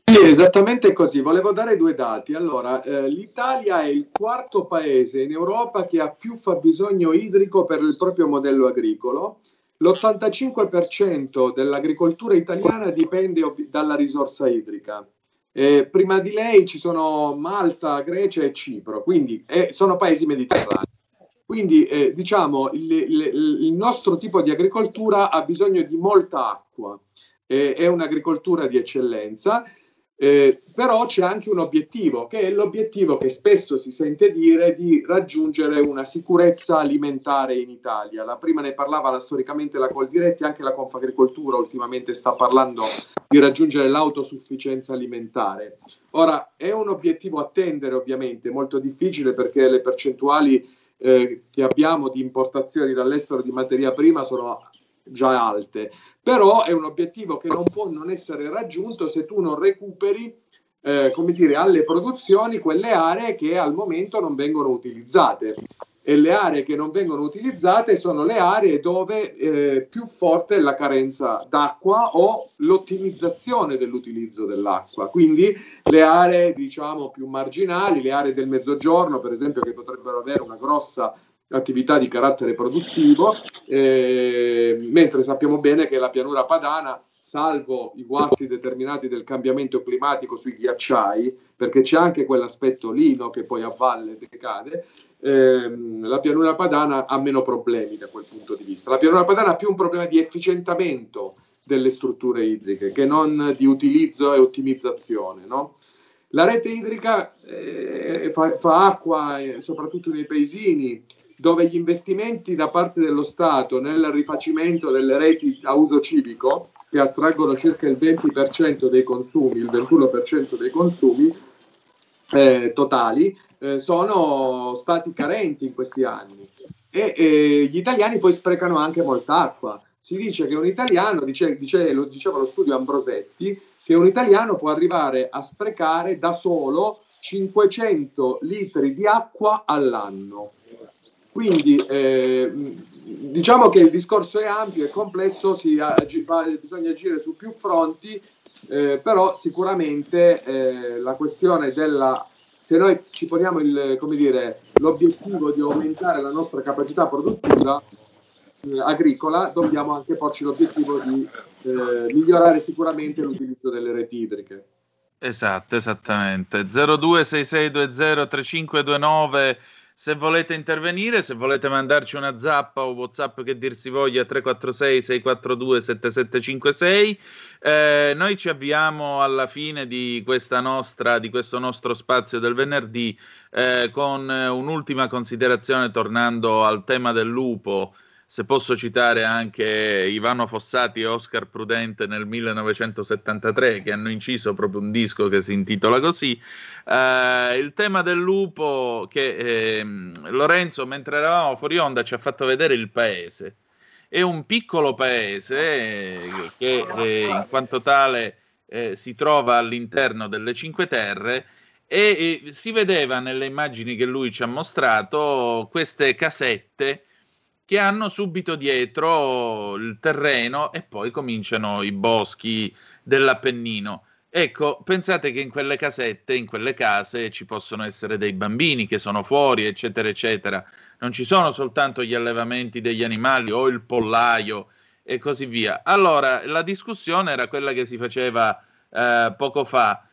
Sì, esattamente così. Volevo dare due dati. Allora, eh, l'Italia è il quarto paese in Europa che ha più fabbisogno idrico per il proprio modello agricolo. L'85% dell'agricoltura italiana dipende ov- dalla risorsa idrica. Eh, prima di lei ci sono Malta, Grecia e Cipro, quindi eh, sono paesi mediterranei. Quindi eh, diciamo il, il, il nostro tipo di agricoltura ha bisogno di molta acqua, è un'agricoltura di eccellenza eh, però c'è anche un obiettivo, che è l'obiettivo che spesso si sente dire di raggiungere una sicurezza alimentare in Italia. La prima ne parlava la, storicamente la Coldiretti, anche la Confagricoltura ultimamente sta parlando di raggiungere l'autosufficienza alimentare. Ora, è un obiettivo attendere ovviamente, molto difficile perché le percentuali eh, che abbiamo di importazioni dall'estero di materia prima sono già alte, però è un obiettivo che non può non essere raggiunto se tu non recuperi eh, come dire, alle produzioni quelle aree che al momento non vengono utilizzate. E le aree che non vengono utilizzate sono le aree dove eh, più forte è la carenza d'acqua o l'ottimizzazione dell'utilizzo dell'acqua. Quindi le aree, diciamo, più marginali, le aree del mezzogiorno, per esempio, che potrebbero avere una grossa attività di carattere produttivo, eh, mentre sappiamo bene che la pianura padana, salvo i guasti determinati del cambiamento climatico sui ghiacciai, perché c'è anche quell'aspetto lì no, che poi a valle decade, ehm, la pianura padana ha meno problemi da quel punto di vista. La pianura padana ha più un problema di efficientamento delle strutture idriche che non di utilizzo e ottimizzazione. No? La rete idrica eh, fa, fa, acqua eh, soprattutto nei paesini, dove gli investimenti da parte dello Stato nel rifacimento delle reti a uso civico, che attraggono circa il 20% dei consumi, il 21% dei consumi, eh, totali eh, sono stati carenti in questi anni e eh, gli italiani poi sprecano anche molta acqua. Si dice che un italiano, dice, dice, lo diceva lo studio Ambrosetti, che un italiano può arrivare a sprecare da solo 500 litri di acqua all'anno. Quindi eh, diciamo che il discorso è ampio e complesso, si, agi, bisogna agire su più fronti, eh, però sicuramente eh, la questione della se noi ci poniamo il, dire, l'obiettivo di aumentare la nostra capacità produttiva eh, agricola, dobbiamo anche porci l'obiettivo di eh, migliorare sicuramente l'utilizzo delle reti idriche. Esatto, esattamente. 0266203529 se volete intervenire, se volete mandarci una zappa o WhatsApp che dir si voglia 346 642 7756. Eh, noi ci avviamo alla fine di, nostra, di questo nostro spazio del venerdì eh, con un'ultima considerazione tornando al tema del lupo se posso citare anche Ivano Fossati e Oscar Prudente nel 1973 che hanno inciso proprio un disco che si intitola così, eh, il tema del lupo che eh, Lorenzo mentre eravamo fuori onda ci ha fatto vedere il paese. È un piccolo paese eh, che in quanto tale eh, si trova all'interno delle Cinque Terre e si vedeva nelle immagini che lui ci ha mostrato queste casette che hanno subito dietro il terreno e poi cominciano i boschi dell'Appennino. Ecco, pensate che in quelle casette, in quelle case ci possono essere dei bambini che sono fuori, eccetera, eccetera. Non ci sono soltanto gli allevamenti degli animali o il pollaio e così via. Allora, la discussione era quella che si faceva eh, poco fa.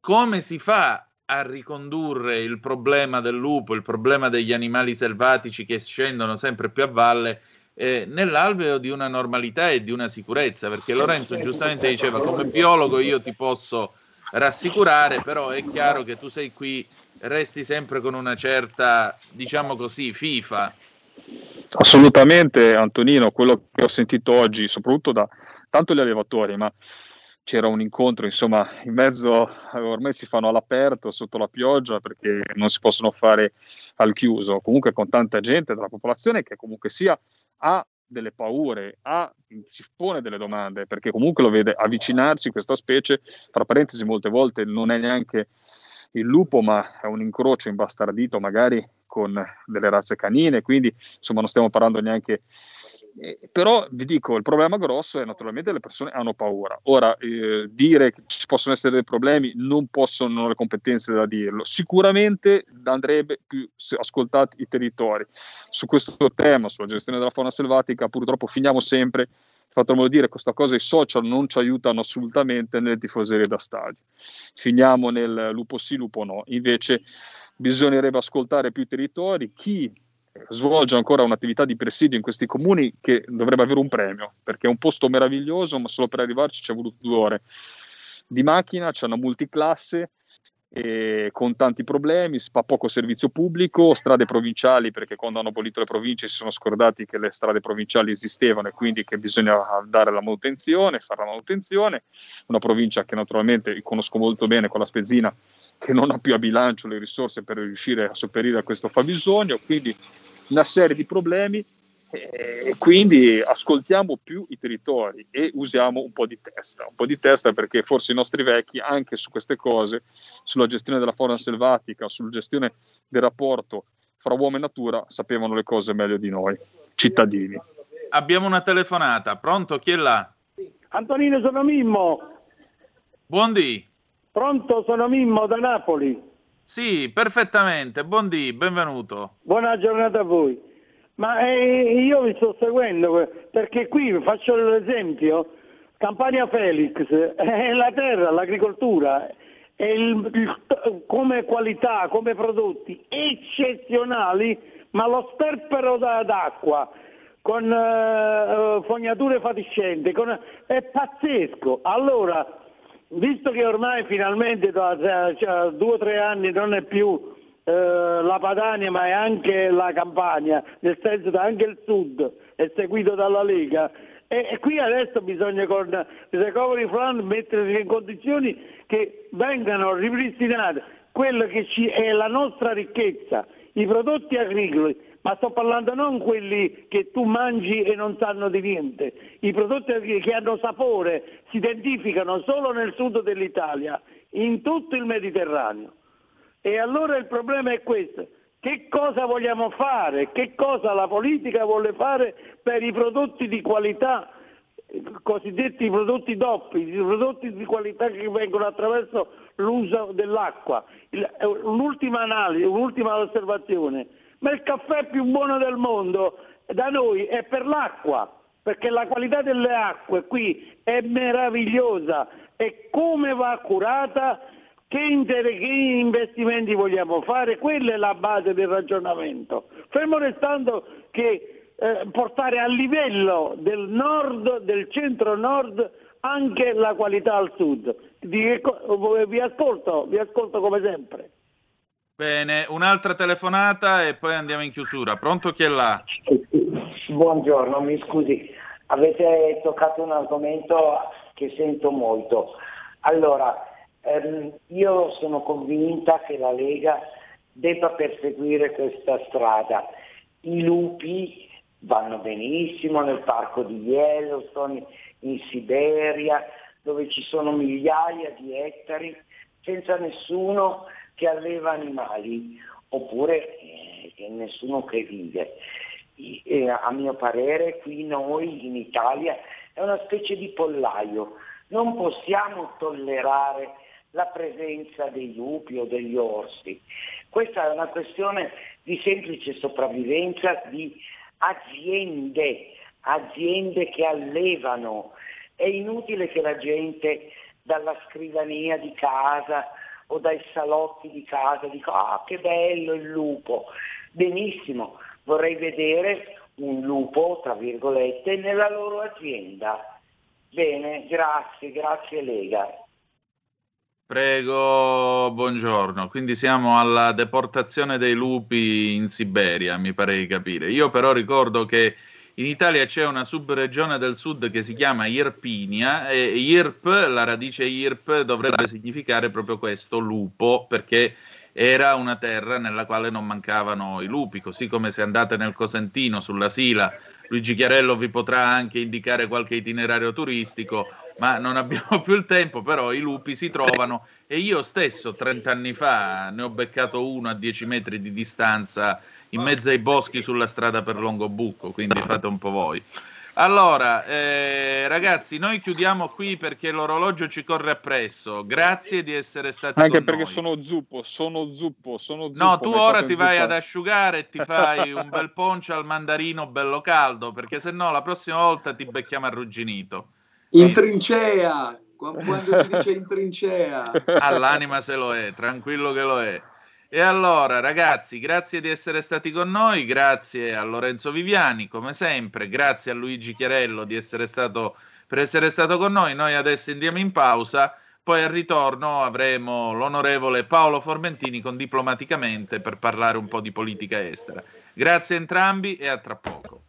Come si fa a ricondurre il problema del lupo, il problema degli animali selvatici che scendono sempre più a valle eh, nell'alveo di una normalità e di una sicurezza, perché Lorenzo giustamente diceva come biologo io ti posso rassicurare, però è chiaro che tu sei qui, resti sempre con una certa, diciamo così, FIFA. Assolutamente Antonino, quello che ho sentito oggi, soprattutto da tanto gli allevatori, ma c'era un incontro, insomma, in mezzo, ormai si fanno all'aperto sotto la pioggia perché non si possono fare al chiuso, comunque con tanta gente della popolazione che comunque sia ha delle paure, ha, si pone delle domande, perché comunque lo vede avvicinarsi questa specie, tra parentesi molte volte non è neanche il lupo, ma è un incrocio imbastardito magari con delle razze canine, quindi insomma non stiamo parlando neanche eh, però vi dico, il problema grosso è naturalmente le persone hanno paura. Ora, eh, dire che ci possono essere dei problemi non possono non le competenze da dirlo. Sicuramente andrebbe più ascoltati i territori. Su questo tema, sulla gestione della fauna selvatica, purtroppo finiamo sempre, fatemelo dire, questa cosa i social non ci aiutano assolutamente nelle tifoserie da stadio. Finiamo nel lupo sì, lupo no. Invece bisognerebbe ascoltare più i territori, chi svolge ancora un'attività di presidio in questi comuni che dovrebbe avere un premio, perché è un posto meraviglioso, ma solo per arrivarci ci è voluto due ore di macchina, c'è una multiclasse con tanti problemi, fa poco servizio pubblico, strade provinciali perché quando hanno abolito le province si sono scordati che le strade provinciali esistevano e quindi che bisogna dare la manutenzione, fare la manutenzione, una provincia che naturalmente conosco molto bene con la Spezzina che non ha più a bilancio le risorse per riuscire a sopperire a questo fabbisogno, quindi una serie di problemi e quindi ascoltiamo più i territori e usiamo un po' di testa, un po' di testa perché forse i nostri vecchi anche su queste cose, sulla gestione della fauna selvatica, sulla gestione del rapporto fra uomo e natura, sapevano le cose meglio di noi, cittadini. Abbiamo una telefonata, pronto? Chi è là? Antonino, sono Mimmo. Buondì. Pronto, sono Mimmo da Napoli. Sì, perfettamente. Buondì, benvenuto. Buona giornata a voi. Ma eh, io vi sto seguendo perché qui faccio l'esempio. Campania Felix è la terra, l'agricoltura, il, il, come qualità, come prodotti eccezionali, ma lo sperpero da, d'acqua con uh, fognature fatiscenti, con, è pazzesco. Allora, visto che ormai finalmente da cioè, due o tre anni non è più eh, la Padania ma è anche la Campania, nel senso che anche il sud è seguito dalla Lega, e, e qui adesso bisogna con il recovery fund mettersi in condizioni che vengano ripristinate quello che ci è la nostra ricchezza, i prodotti agricoli, ma sto parlando non quelli che tu mangi e non sanno di niente, i prodotti che hanno sapore, si identificano solo nel sud dell'Italia, in tutto il Mediterraneo. E allora il problema è questo, che cosa vogliamo fare, che cosa la politica vuole fare per i prodotti di qualità cosiddetti prodotti doppi, i prodotti di qualità che vengono attraverso l'uso dell'acqua. Un'ultima analisi, un'ultima osservazione, ma il caffè più buono del mondo da noi è per l'acqua, perché la qualità delle acque qui è meravigliosa. E come va curata, che, inter- che investimenti vogliamo fare, quella è la base del ragionamento. Fermo restando che eh, portare a livello del nord, del centro-nord, anche la qualità al sud. Vi, vi, ascolto, vi ascolto come sempre. Bene, un'altra telefonata e poi andiamo in chiusura. Pronto chi è là? Buongiorno, mi scusi, avete toccato un argomento che sento molto. Allora, ehm, io sono convinta che la Lega debba perseguire questa strada. I lupi vanno benissimo nel parco di Yellowstone, in Siberia, dove ci sono migliaia di ettari, senza nessuno che alleva animali, oppure eh, nessuno che vive. E, a mio parere qui noi in Italia è una specie di pollaio, non possiamo tollerare la presenza dei lupi o degli orsi. Questa è una questione di semplice sopravvivenza, di aziende, aziende che allevano. È inutile che la gente dalla scrivania di casa o dai salotti di casa dica ah che bello il lupo. Benissimo, vorrei vedere un lupo, tra virgolette, nella loro azienda. Bene, grazie, grazie Lega. Prego, buongiorno. Quindi siamo alla deportazione dei lupi in Siberia, mi pare di capire. Io però ricordo che in Italia c'è una subregione del sud che si chiama Irpinia e Irp, la radice Irp dovrebbe significare proprio questo, lupo, perché era una terra nella quale non mancavano i lupi, così come se andate nel Cosentino sulla Sila, Luigi Chiarello vi potrà anche indicare qualche itinerario turistico ma non abbiamo più il tempo, però i lupi si trovano e io stesso 30 anni fa ne ho beccato uno a 10 metri di distanza in mezzo ai boschi sulla strada per Longobucco, quindi fate un po' voi. Allora, eh, ragazzi, noi chiudiamo qui perché l'orologio ci corre appresso. Grazie di essere stati Anche perché noi. sono zuppo, sono zuppo, sono zuppo. No, tu ora ti vai ad asciugare e ti fai un bel poncio al mandarino bello caldo, perché se no la prossima volta ti becchiamo arrugginito. In trincea, quando si dice in trincea. All'anima se lo è, tranquillo che lo è. E allora, ragazzi, grazie di essere stati con noi, grazie a Lorenzo Viviani, come sempre, grazie a Luigi Chiarello di essere stato, per essere stato con noi. Noi adesso andiamo in pausa, poi al ritorno avremo l'onorevole Paolo Formentini con Diplomaticamente per parlare un po' di politica estera. Grazie a entrambi e a tra poco.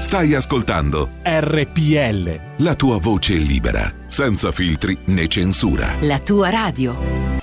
Stai ascoltando RPL. La tua voce libera, senza filtri né censura. La tua radio.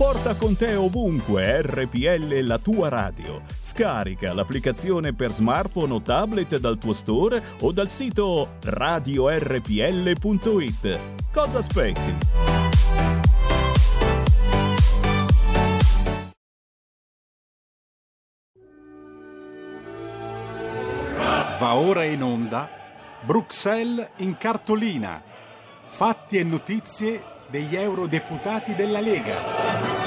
Porta con te ovunque RPL la tua radio. Scarica l'applicazione per smartphone o tablet dal tuo store o dal sito radiorpl.it. Cosa aspetti? Va ora in onda Bruxelles in cartolina. Fatti e notizie degli eurodeputati della Lega.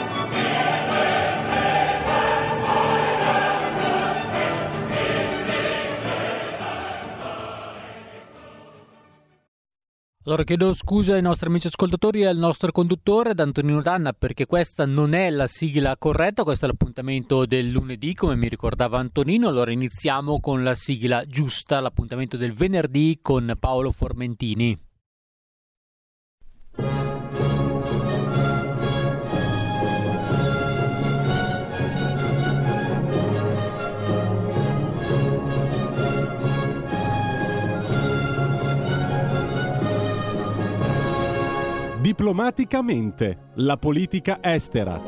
Allora chiedo scusa ai nostri amici ascoltatori e al nostro conduttore, ad Antonino Danna, perché questa non è la sigla corretta, questo è l'appuntamento del lunedì, come mi ricordava Antonino. Allora iniziamo con la sigla giusta, l'appuntamento del venerdì con Paolo Formentini. Diplomaticamente, la politica estera.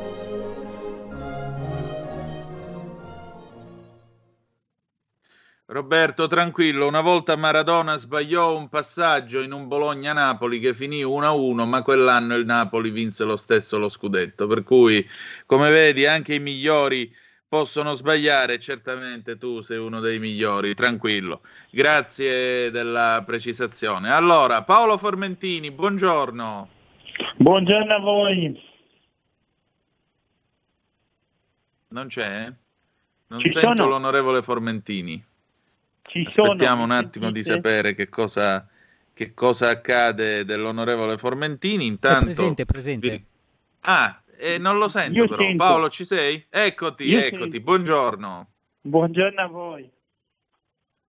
Roberto, tranquillo, una volta Maradona sbagliò un passaggio in un Bologna-Napoli che finì 1-1, ma quell'anno il Napoli vinse lo stesso lo scudetto, per cui come vedi anche i migliori possono sbagliare, certamente tu sei uno dei migliori, tranquillo. Grazie della precisazione. Allora, Paolo Formentini, buongiorno. Buongiorno a voi. Non c'è? Non Ci sento sono. l'onorevole Formentini. Ci Aspettiamo sono, un attimo di sapere che cosa, che cosa accade dell'onorevole Formentini. È Intanto... presente, è presente. Ah, eh, non lo sento Io però. sento. Paolo, ci sei? Eccoti, Io eccoti. sento. Buongiorno. Buongiorno a voi.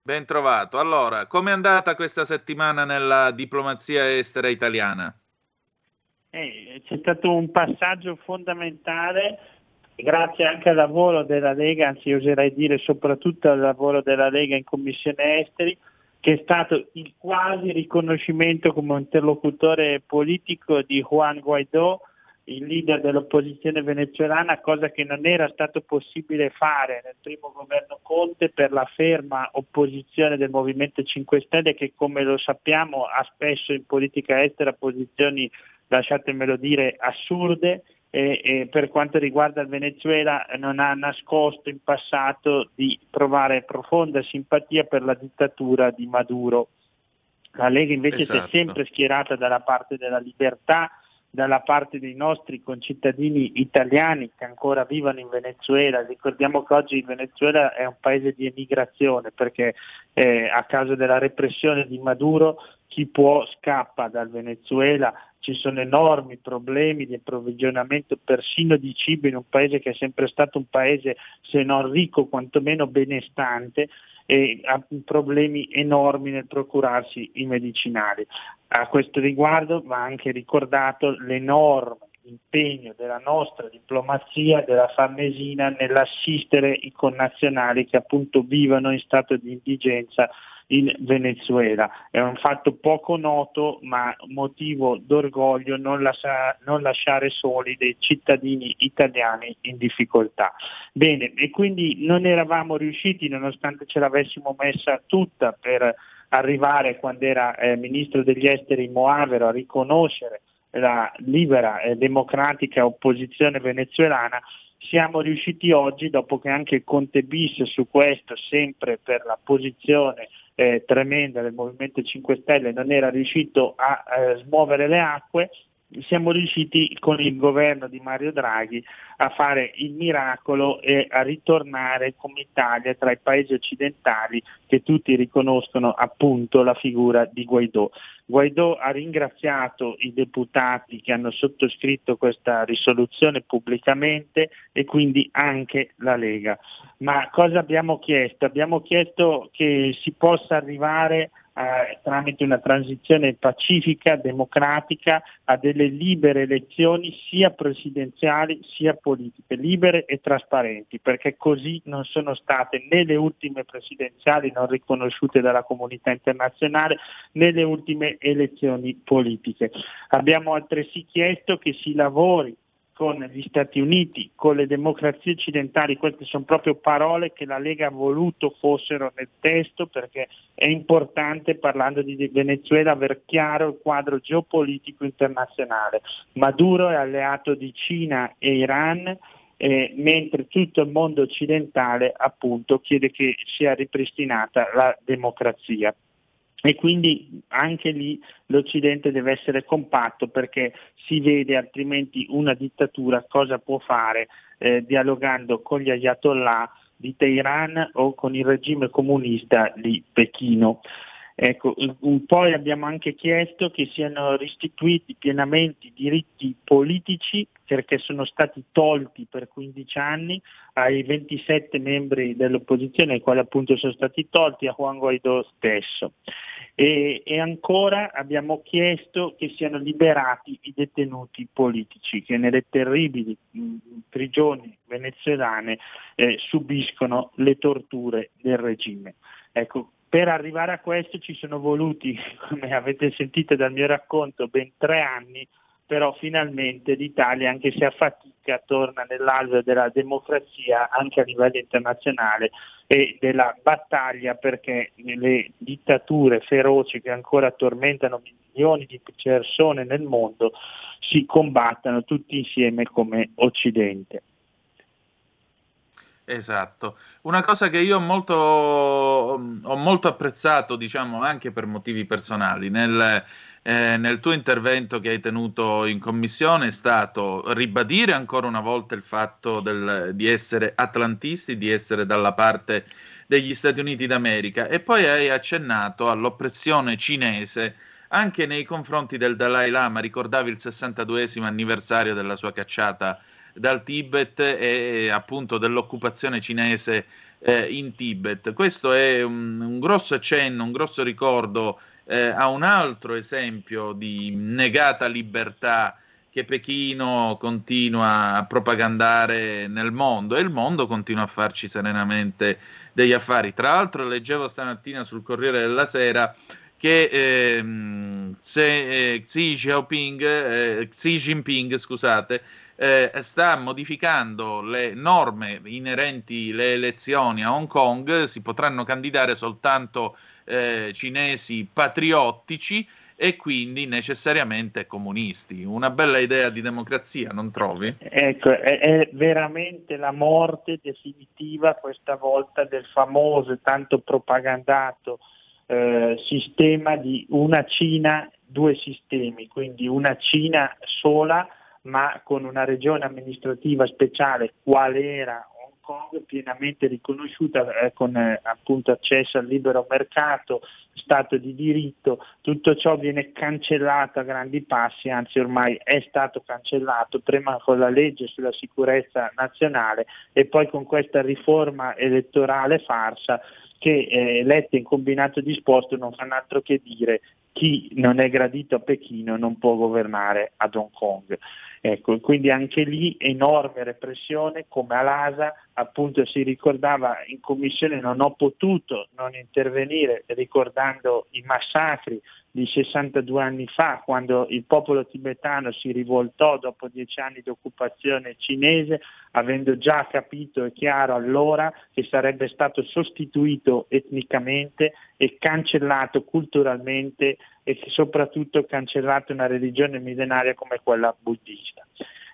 Ben trovato. Allora, com'è andata questa settimana nella diplomazia estera italiana? Eh, c'è stato un passaggio fondamentale, grazie anche al lavoro della Lega, anzi oserei dire soprattutto al lavoro della Lega in Commissione Esteri, che è stato il quasi riconoscimento come interlocutore politico di Juan Guaidó, il leader dell'opposizione venezuelana, cosa che non era stato possibile fare nel primo governo Conte per la ferma opposizione del Movimento 5 Stelle che come lo sappiamo ha spesso in politica estera posizioni, lasciatemelo dire, assurde e, e per quanto riguarda il Venezuela non ha nascosto in passato di provare profonda simpatia per la dittatura di Maduro. La Lega invece si è Esatto. sempre schierata dalla parte della libertà, dalla parte dei nostri concittadini italiani che ancora vivono in Venezuela. Ricordiamo che oggi il Venezuela è un paese di emigrazione perché eh, a causa della repressione di Maduro chi può scappa dal Venezuela, ci sono enormi problemi di approvvigionamento persino di cibo in un paese che è sempre stato un paese se non ricco quantomeno benestante e ha problemi enormi nel procurarsi i medicinali. A questo riguardo va anche ricordato l'enorme impegno della nostra diplomazia, della Farnesina, nell'assistere i connazionali che appunto vivono in stato di indigenza in Venezuela. È un fatto poco noto ma motivo d'orgoglio non, lascia- non lasciare soli dei cittadini italiani in difficoltà. Bene, e quindi non eravamo riusciti, nonostante ce l'avessimo messa tutta per arrivare quando era eh, ministro degli esteri Moavero a riconoscere la libera e democratica opposizione venezuelana, siamo riusciti oggi, dopo che anche Conte bis su questo, sempre per la posizione eh, tremenda del Movimento 5 Stelle, non era riuscito a eh, smuovere le acque, siamo riusciti con il governo di Mario Draghi a fare il miracolo e a ritornare come Italia tra i paesi occidentali che tutti riconoscono appunto la figura di Guaidó. Guaidó ha ringraziato i deputati che hanno sottoscritto questa risoluzione pubblicamente e quindi anche la Lega. Ma cosa abbiamo chiesto? Abbiamo chiesto che si possa arrivare eh, tramite una transizione pacifica, democratica, a delle libere elezioni sia presidenziali sia politiche, libere e trasparenti, perché così non sono state né le ultime presidenziali non riconosciute dalla comunità internazionale né le ultime elezioni politiche. Abbiamo altresì chiesto che si lavori con gli Stati Uniti, con le democrazie occidentali, queste sono proprio parole che la Lega ha voluto fossero nel testo perché è importante parlando di Venezuela aver chiaro il quadro geopolitico internazionale. Maduro è alleato di Cina e Iran, eh, mentre tutto il mondo occidentale appunto chiede che sia ripristinata la democrazia e quindi anche lì l'Occidente deve essere compatto perché si vede altrimenti una dittatura cosa può fare eh, dialogando con gli ayatollah di Teheran o con il regime comunista di Pechino. Ecco, poi abbiamo anche chiesto che siano restituiti pienamente i diritti politici perché sono stati tolti per 15 anni ai 27 membri dell'opposizione, ai quali appunto sono stati tolti, a Juan Guaidó stesso. E, e, ancora abbiamo chiesto che siano liberati i detenuti politici che nelle terribili mh, prigioni venezuelane eh, subiscono le torture del regime. Ecco, per arrivare a questo ci sono voluti, come avete sentito dal mio racconto, ben tre anni, però finalmente l'Italia, anche se a fatica, torna nell'alveo della democrazia anche a livello internazionale e della battaglia perché le dittature feroci che ancora tormentano milioni di persone nel mondo si combattano tutti insieme come Occidente. Esatto. Una cosa che io ho molto, ho molto apprezzato, diciamo, anche per motivi personali, nel, eh, nel tuo intervento che hai tenuto in commissione è stato ribadire ancora una volta il fatto del, di essere atlantisti, di essere dalla parte degli Stati Uniti d'America e poi hai accennato all'oppressione cinese anche nei confronti del Dalai Lama, ricordavi il 62 anniversario della sua cacciata dal Tibet e appunto dell'occupazione cinese eh, in Tibet. Questo è un, un, grosso accenno, un grosso ricordo eh, a un altro esempio di negata libertà che Pechino continua a propagandare nel mondo e il mondo continua a farci serenamente degli affari. Tra l'altro leggevo stamattina sul Corriere della Sera che ehm, se, eh, Xi, Jinping, eh, Xi Jinping scusate, eh, sta modificando le norme inerenti alle elezioni a Hong Kong, si potranno candidare soltanto eh, cinesi patriottici e quindi necessariamente comunisti. Una bella idea di democrazia, non trovi? Ecco, è, è, veramente la morte definitiva questa volta del famoso e tanto propagandato eh, sistema di una Cina, due sistemi, quindi una Cina sola ma con una regione amministrativa speciale qual era Hong Kong pienamente riconosciuta eh, con eh, appunto accesso al libero mercato, Stato di diritto, tutto ciò viene cancellato a grandi passi, anzi ormai è stato cancellato prima con la legge sulla sicurezza nazionale e poi con questa riforma elettorale farsa che eh, elette in combinato disposto non fanno altro che dire chi non è gradito a Pechino non può governare ad Hong Kong. Ecco, quindi anche lì enorme repressione, come all'ASA, appunto si ricordava in commissione, non ho potuto non intervenire ricordando i massacri di 62 anni fa, quando il popolo tibetano si rivoltò dopo dieci anni di occupazione cinese, avendo già capito e chiaro allora che sarebbe stato sostituito etnicamente e cancellato culturalmente e soprattutto cancellato una religione millenaria come quella buddista.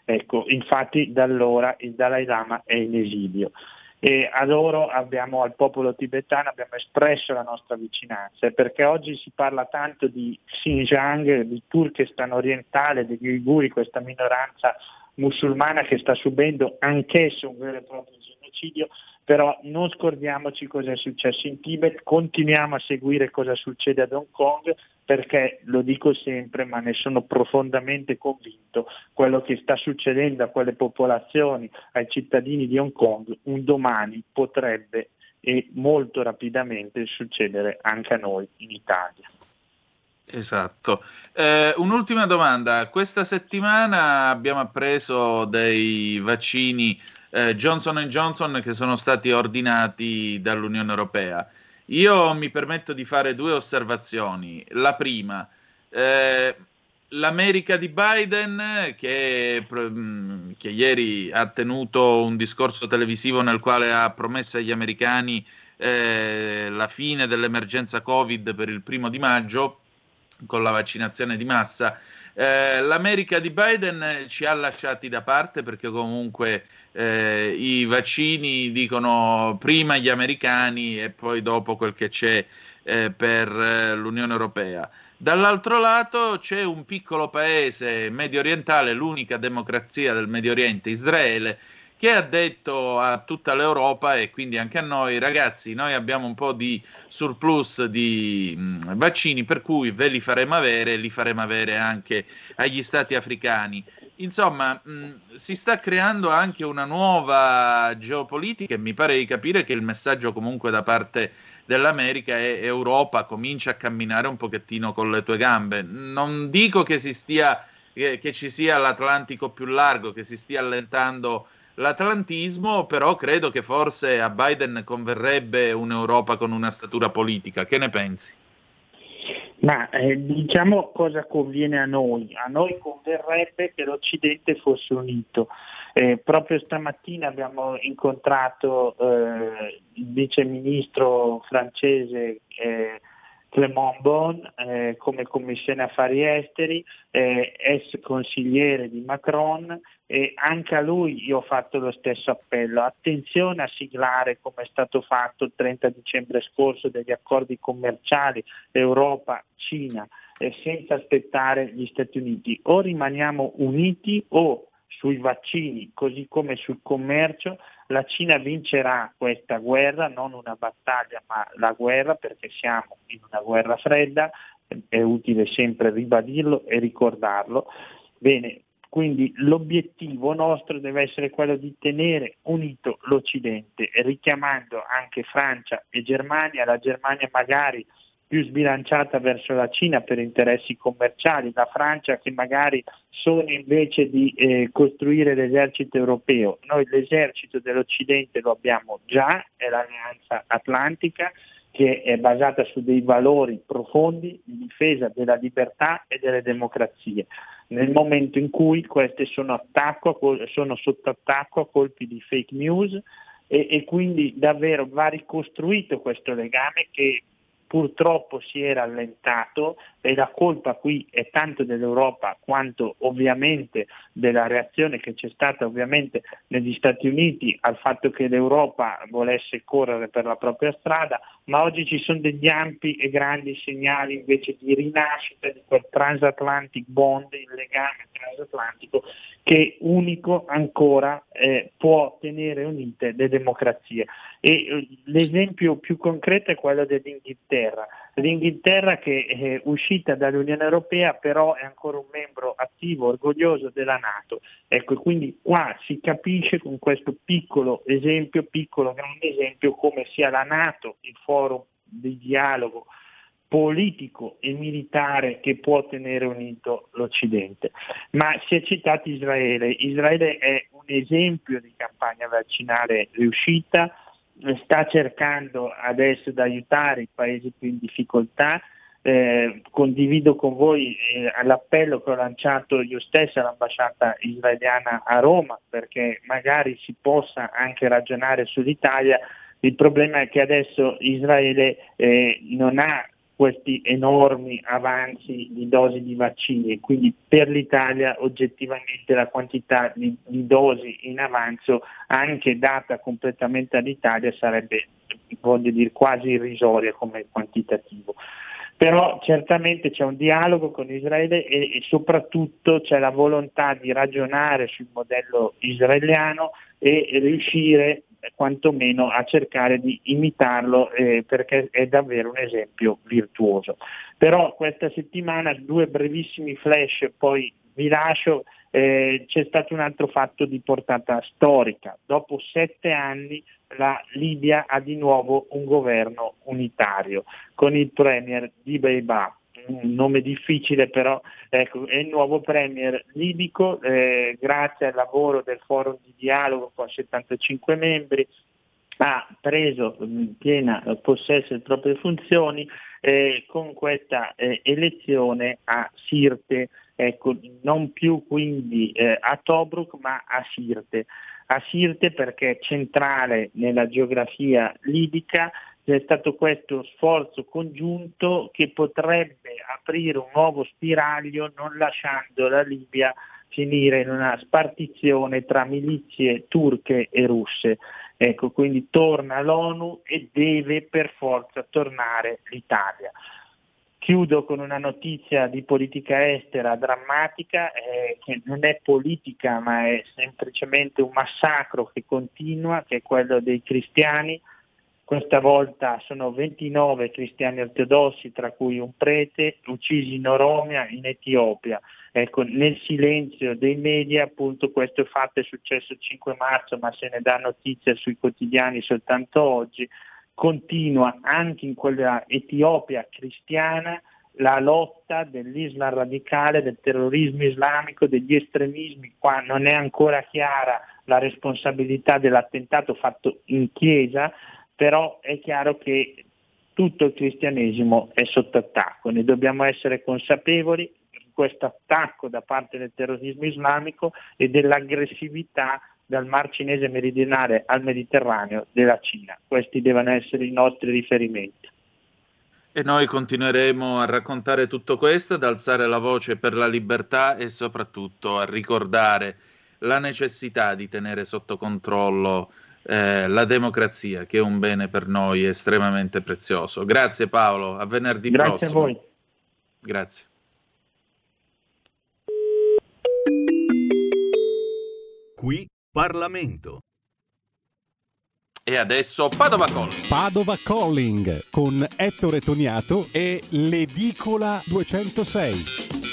Ecco, infatti da allora il Dalai Lama è in esilio e a loro abbiamo, al popolo tibetano abbiamo espresso la nostra vicinanza perché oggi si parla tanto di Xinjiang, di Turkestan orientale, degli Uiguri, questa minoranza musulmana che sta subendo anch'esso un vero e proprio genocidio, però non scordiamoci cosa è successo in Tibet, continuiamo a seguire cosa succede ad Hong Kong perché, lo dico sempre, ma ne sono profondamente convinto, quello che sta succedendo a quelle popolazioni, ai cittadini di Hong Kong, un domani potrebbe e molto rapidamente succedere anche a noi in Italia. Esatto. Eh, un'ultima domanda. Questa settimana abbiamo appreso dei vaccini eh, Johnson Johnson che sono stati ordinati dall'Unione Europea. Io mi permetto di fare due osservazioni. La prima, eh, l'America di Biden, che, mm, che, ieri ha tenuto un discorso televisivo nel quale ha promesso agli americani eh, la fine dell'emergenza Covid per il primo di maggio con la vaccinazione di massa. Eh, L'America di Biden ci ha lasciati da parte perché comunque eh, i vaccini dicono prima gli americani e poi dopo quel che c'è eh, per eh, l'Unione Europea. Dall'altro lato c'è un piccolo paese medio orientale, l'unica democrazia del Medio Oriente, Israele, che ha detto a tutta l'Europa e quindi anche a noi, ragazzi, noi abbiamo un po' di surplus di mh, vaccini, per cui ve li faremo avere e li faremo avere anche agli stati africani. Insomma, mh, si sta creando anche una nuova geopolitica e mi pare di capire che il messaggio comunque da parte dell'America è Europa, comincia a camminare un pochettino con le tue gambe. Non dico che, stia, che, che ci sia l'Atlantico più largo, che si stia allentando l'atlantismo, però credo che forse a Biden converrebbe un'Europa con una statura politica. Che ne pensi? Ma eh, diciamo cosa conviene a noi. A noi converrebbe che l'Occidente fosse unito. Eh, proprio stamattina abbiamo incontrato eh, il vice ministro francese Clément Bon eh, come commissione affari esteri, eh, ex consigliere di Macron e anche a lui io ho fatto lo stesso appello. Attenzione a siglare come è stato fatto il 30 dicembre scorso degli accordi commerciali Europa-Cina eh, senza aspettare gli Stati Uniti. O rimaniamo uniti o sui vaccini così come sul commercio, la Cina vincerà questa guerra, non una battaglia ma la guerra perché siamo in una guerra fredda, è utile sempre ribadirlo e ricordarlo. Bene, quindi l'obiettivo nostro deve essere quello di tenere unito l'Occidente, richiamando anche Francia e Germania, la Germania magari più sbilanciata verso la Cina per interessi commerciali, la Francia che magari sono invece di eh, costruire l'esercito europeo. Noi l'esercito dell'Occidente lo abbiamo già, è l'Alleanza Atlantica che è basata su dei valori profondi di difesa della libertà e delle democrazie. Nel momento in cui queste sono, attacco, sono sotto attacco a colpi di fake news e, e quindi davvero va ricostruito questo legame che purtroppo si era allentato e la colpa qui è tanto dell'Europa quanto ovviamente della reazione che c'è stata ovviamente negli Stati Uniti al fatto che l'Europa volesse correre per la propria strada, ma oggi ci sono degli ampi e grandi segnali invece di rinascita di quel transatlantic bond, il legame transatlantico che unico ancora eh, può tenere unite le democrazie. E eh, l'esempio più concreto è quello dell'Inghilterra. L'Inghilterra che è uscita dall'Unione Europea però è ancora un membro attivo, orgoglioso della Nato. Ecco, quindi qua si capisce con questo piccolo esempio, piccolo grande esempio, come sia la Nato il forum di dialogo politico e militare che può tenere unito l'Occidente. Ma si è citato Israele. Israele è un esempio di campagna vaccinale riuscita, sta cercando adesso di aiutare i paesi più in difficoltà. Eh, condivido con voi eh, l'appello che ho lanciato io stesso all'ambasciata israeliana a Roma perché magari si possa anche ragionare sull'Italia. Il problema è che adesso Israele eh, non ha questi enormi avanzi di dosi di vaccini e quindi per l'Italia oggettivamente la quantità di, di dosi in avanzo anche data completamente all'Italia sarebbe voglio dire quasi irrisoria come quantitativo. Però certamente c'è un dialogo con Israele e, e soprattutto c'è la volontà di ragionare sul modello israeliano e riuscire quantomeno a cercare di imitarlo eh, perché è davvero un esempio virtuoso. Però questa settimana due brevissimi flash, poi vi lascio, eh, c'è stato un altro fatto di portata storica. Dopo sette anni la Libia ha di nuovo un governo unitario con il premier di Beibah un nome difficile però ecco, è il nuovo premier libico eh, grazie al lavoro del forum di dialogo con 75 membri ha preso in piena possesso delle proprie funzioni eh, con questa eh, elezione a Sirte, ecco, non più quindi eh, a Tobruk ma a Sirte. A Sirte perché è centrale nella geografia libica, c'è stato questo sforzo congiunto che potrebbe aprire un nuovo spiraglio non lasciando la Libia finire in una spartizione tra milizie turche e russe. Ecco, quindi torna l'ONU e deve per forza tornare l'Italia. Chiudo con una notizia di politica estera drammatica, eh, che non è politica ma è semplicemente un massacro che continua, che è quello dei cristiani. Questa volta sono 29 cristiani ortodossi, tra cui un prete, uccisi in Oromia, in Etiopia. Ecco, nel silenzio dei media, appunto, questo fatto è successo il 5 marzo, ma se ne dà notizia sui quotidiani soltanto oggi continua anche in quella Etiopia cristiana la lotta dell'Islam radicale, del terrorismo islamico, degli estremismi. Qua non è ancora chiara la responsabilità dell'attentato fatto in chiesa, però è chiaro che tutto il cristianesimo è sotto attacco. Ne dobbiamo essere consapevoli di questo attacco da parte del terrorismo islamico e dell'aggressività dal Mar Cinese meridionale al Mediterraneo della Cina. Questi devono essere i nostri riferimenti. E noi continueremo a raccontare tutto questo, ad alzare la voce per la libertà e soprattutto a ricordare la necessità di tenere sotto controllo eh, la democrazia, che è un bene per noi estremamente prezioso. Grazie Paolo, a venerdì Grazie prossimo. Grazie a voi. Grazie. Qui Parlamento. E adesso Padova Calling. Padova Calling con Ettore Toniato e l'Edicola 206.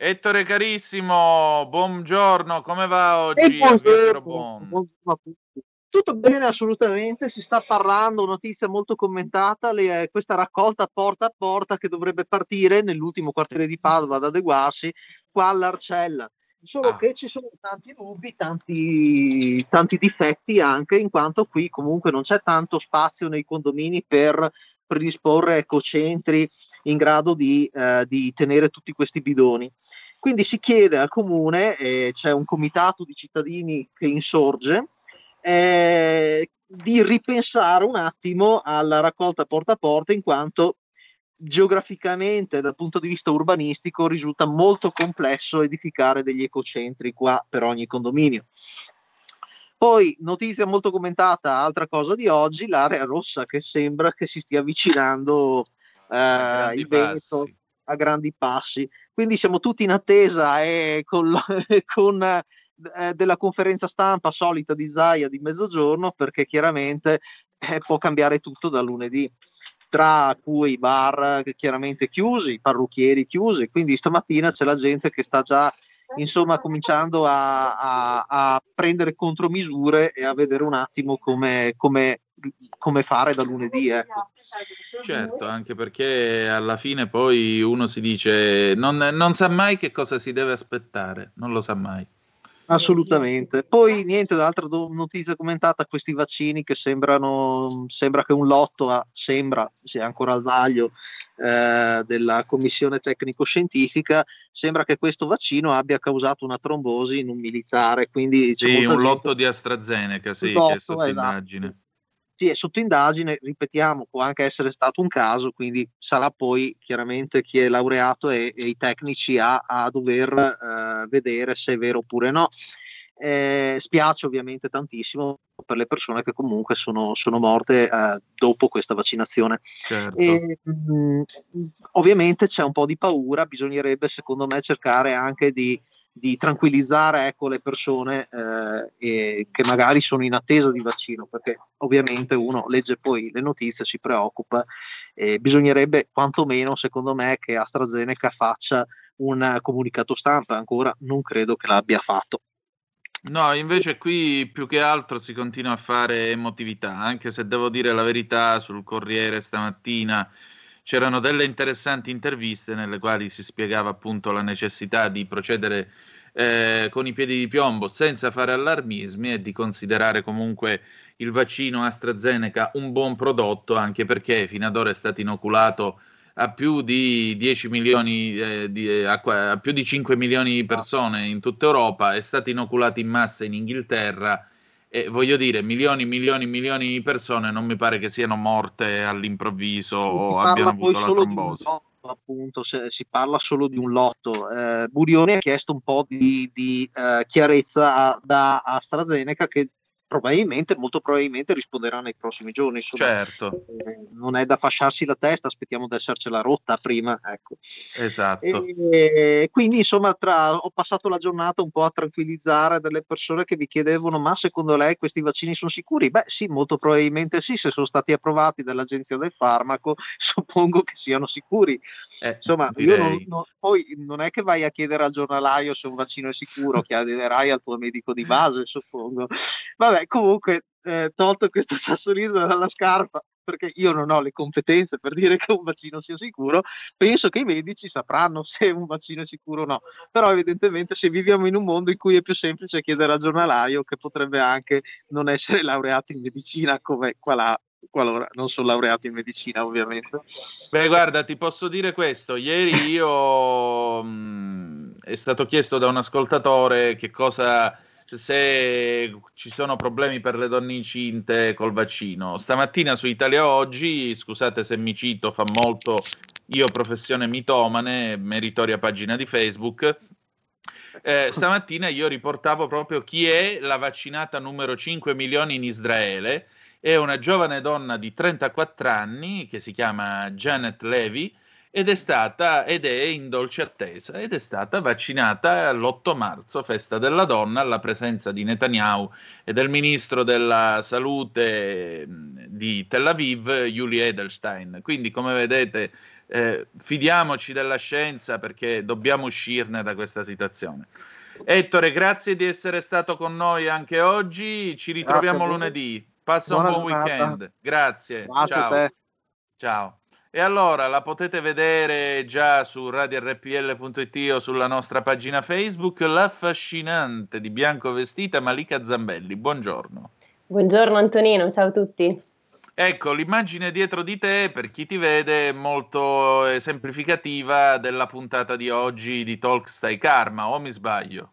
Ettore carissimo, buongiorno, come va oggi? buongiorno, buongiorno a tutti. Tutto bene assolutamente, si sta parlando, notizia molto commentata, le, questa raccolta porta a porta che dovrebbe partire nell'ultimo quartiere di Padova ad adeguarsi qua all'Arcella solo ah. che ci sono tanti dubbi, tanti, tanti difetti anche in quanto qui comunque non c'è tanto spazio nei condomini per predisporre ecocentri in grado di, eh, di tenere tutti questi bidoni. Quindi si chiede al comune, eh, c'è un comitato di cittadini che insorge, eh, di ripensare un attimo alla raccolta porta a porta in quanto geograficamente dal punto di vista urbanistico risulta molto complesso edificare degli ecocentri qua per ogni condominio. Poi, notizia molto commentata, altra cosa di oggi, l'area rossa che sembra che si stia avvicinando eh, il Veneto a grandi passi. Quindi siamo tutti in attesa e con, con eh, della conferenza stampa solita di Zaia di mezzogiorno perché chiaramente eh, può cambiare tutto da lunedì. Tra cui i bar chiaramente chiusi, i parrucchieri chiusi, quindi stamattina c'è la gente che sta già insomma cominciando a, a, a prendere contromisure e a vedere un attimo come, come, come fare da lunedì. Ecco. Certo, anche perché alla fine poi uno si dice non, non sa mai che cosa si deve aspettare, non lo sa mai. Assolutamente. Poi niente, l'altra notizia commentata, questi vaccini che sembrano, sembra che un lotto, ha, sembra, sia ancora al vaglio eh, della commissione tecnico-scientifica, sembra che questo vaccino abbia causato una trombosi in un militare. Quindi sì, un gente... lotto di AstraZeneca, sì, lotto, che è esatto. immagine sì, è sotto indagine, ripetiamo, può anche essere stato un caso, quindi sarà poi chiaramente chi è laureato e, e i tecnici a, a dover eh, vedere se è vero oppure no. Eh, spiace ovviamente tantissimo per le persone che comunque sono, sono morte eh, dopo questa vaccinazione. Certo. E, mh, mm, ovviamente c'è un po' di paura, bisognerebbe secondo me cercare anche di di tranquillizzare ecco, le persone eh, che magari sono in attesa di vaccino, perché ovviamente uno legge poi le notizie, si preoccupa e bisognerebbe quantomeno, secondo me, che AstraZeneca faccia un comunicato stampa, ancora non credo che l'abbia fatto. No, invece qui più che altro si continua a fare emotività, anche se devo dire la verità sul Corriere stamattina c'erano delle interessanti interviste nelle quali si spiegava appunto la necessità di procedere eh, con i piedi di piombo senza fare allarmismi e di considerare comunque il vaccino AstraZeneca un buon prodotto anche perché fino ad ora è stato inoculato a più di 10 milioni, eh, di, eh, a, a più di 5 milioni di persone in tutta Europa, è stato inoculato in massa in Inghilterra e voglio dire, milioni, milioni, milioni di persone non mi pare che siano morte all'improvviso o abbiano avuto la trombosi. Lotto, appunto, si parla solo di un lotto. Eh, Burioni ha chiesto un po' di, di eh, chiarezza a, da AstraZeneca che probabilmente, molto probabilmente risponderà nei prossimi giorni. Insomma, certo. Eh, non è da fasciarsi la testa, aspettiamo di essercela rotta prima. Ecco. Esatto. E, quindi, insomma, tra, ho passato la giornata un po' a tranquillizzare delle persone che mi chiedevano: ma secondo lei questi vaccini sono sicuri? Beh, sì, molto probabilmente sì, se sono stati approvati dall'Agenzia del Farmaco, suppongo che siano sicuri. Eh, Insomma, io non, non, poi non è che vai a chiedere al giornalaio se un vaccino è sicuro, chiederai al tuo medico di base, suppongo. Vabbè, comunque, eh, tolto questo sassolino dalla scarpa, perché io non ho le competenze per dire che un vaccino sia sicuro, penso che i medici sapranno se un vaccino è sicuro o no. Però evidentemente se viviamo in un mondo in cui è più semplice chiedere al giornalaio che potrebbe anche non essere laureato in medicina come qua là qualora non sono laureato in medicina ovviamente. Beh guarda ti posso dire questo, ieri io mh, è stato chiesto da un ascoltatore che cosa se ci sono problemi per le donne incinte col vaccino. Stamattina su Italia Oggi, scusate se mi cito, fa molto io professione mitomane, meritoria pagina di Facebook. Eh, stamattina io riportavo proprio chi è la vaccinata numero 5 milioni in Israele. È una giovane donna di 34 anni che si chiama Janet Levy ed è stata ed è in dolce attesa ed è stata vaccinata l'8 marzo, festa della donna, alla presenza di Netanyahu e del ministro della salute di Tel Aviv, Yuli Edelstein. Quindi, come vedete, eh, fidiamoci della scienza perché dobbiamo uscirne da questa situazione. Ettore, grazie di essere stato con noi anche oggi. Ci ritroviamo lunedì. Passa Buona un buon giornata. weekend. Grazie. Grazie Ciao. Ciao. E allora la potete vedere già su radiorpl.it o sulla nostra pagina Facebook, l'affascinante di bianco vestita Malika Zambelli. Buongiorno. Buongiorno Antonino, ciao a tutti. Ecco, l'immagine dietro di te, per chi ti vede, è molto esemplificativa della puntata di oggi di Talk Stai Karma, o mi sbaglio?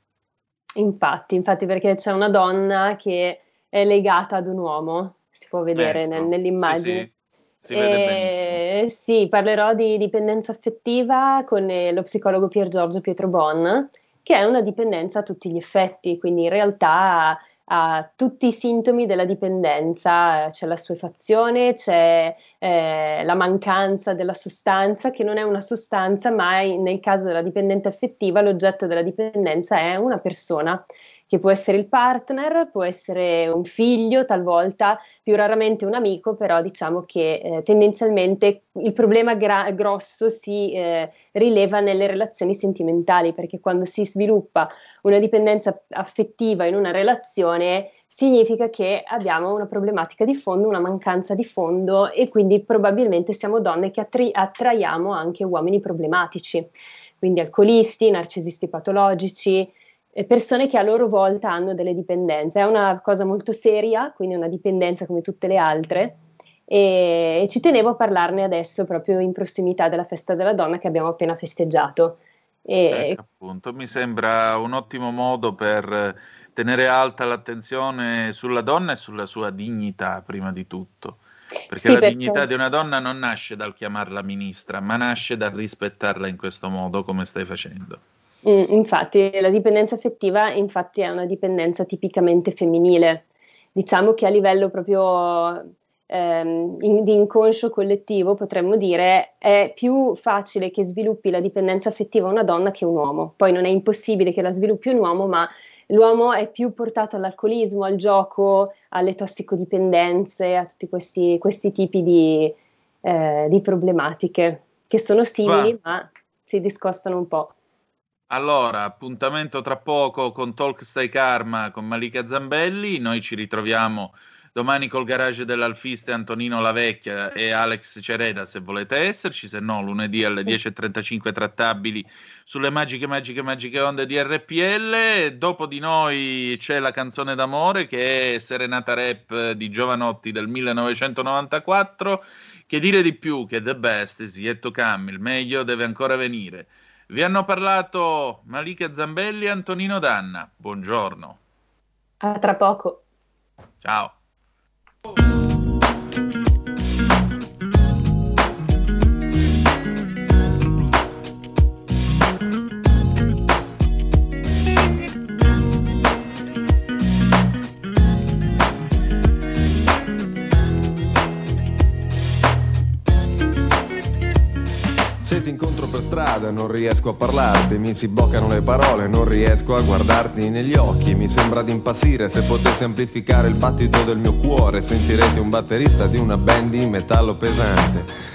Infatti, infatti perché c'è una donna che è legata ad un uomo, si può vedere Ecco, nel- nell'immagine. Sì, sì, si vede benissimo. Eh, sì, parlerò di dipendenza affettiva con eh, lo psicologo Pier Giorgio Pietro Bon, che è una dipendenza a tutti gli effetti, quindi in realtà ha tutti i sintomi della dipendenza, c'è la suefazione, c'è eh, la mancanza della sostanza, che non è una sostanza, ma nel caso della dipendente affettiva l'oggetto della dipendenza è una persona che può essere il partner, può essere un figlio, talvolta più raramente un amico, però diciamo che eh, tendenzialmente il problema gra- grosso si eh, rileva nelle relazioni sentimentali, perché quando si sviluppa una dipendenza affettiva in una relazione significa che abbiamo una problematica di fondo, una mancanza di fondo e quindi probabilmente siamo donne che attri- attraiamo anche uomini problematici, quindi alcolisti, narcisisti patologici, persone che a loro volta hanno delle dipendenze. È una cosa molto seria, quindi una dipendenza come tutte le altre. E, e ci tenevo a parlarne adesso proprio in prossimità della festa della donna che abbiamo appena festeggiato. E, Ecco, appunto, mi sembra un ottimo modo per eh, tenere alta l'attenzione sulla donna e sulla sua dignità, prima di tutto. Perché Sì, la perché- dignità di una donna non nasce dal chiamarla ministra, ma nasce dal rispettarla in questo modo, come stai facendo. Mm, infatti, la dipendenza affettiva infatti è una dipendenza tipicamente femminile. Diciamo che a livello proprio ehm, in- di inconscio collettivo potremmo dire è più facile che sviluppi la dipendenza affettiva una donna che un uomo. Poi non è impossibile che la sviluppi un uomo, ma l'uomo è più portato all'alcolismo, al gioco, alle tossicodipendenze, a tutti questi, questi tipi di, eh, di problematiche che sono simili, ma si discostano un po'. Allora, appuntamento tra poco con Talk Stai Karma con Malika Zambelli. Noi ci ritroviamo domani col garage dell'Alfiste Antonino Lavecchia e Alex Cereda se volete esserci, se no lunedì alle 10.35 trattabili sulle magiche, magiche, magiche onde di RPL. Dopo di noi c'è la canzone d'amore che è Serenata Rap di Giovanotti del 1994. Che dire di più che The Best is yet to come, il meglio deve ancora venire. Vi hanno parlato Malika Zambelli e Antonino Danna. Buongiorno. A tra poco. Ciao. Strada, non riesco a parlarti, mi si bloccano le parole, non riesco a guardarti negli occhi, mi sembra di impazzire, se potessi amplificare il battito del mio cuore, sentirete un batterista di una band di metallo pesante.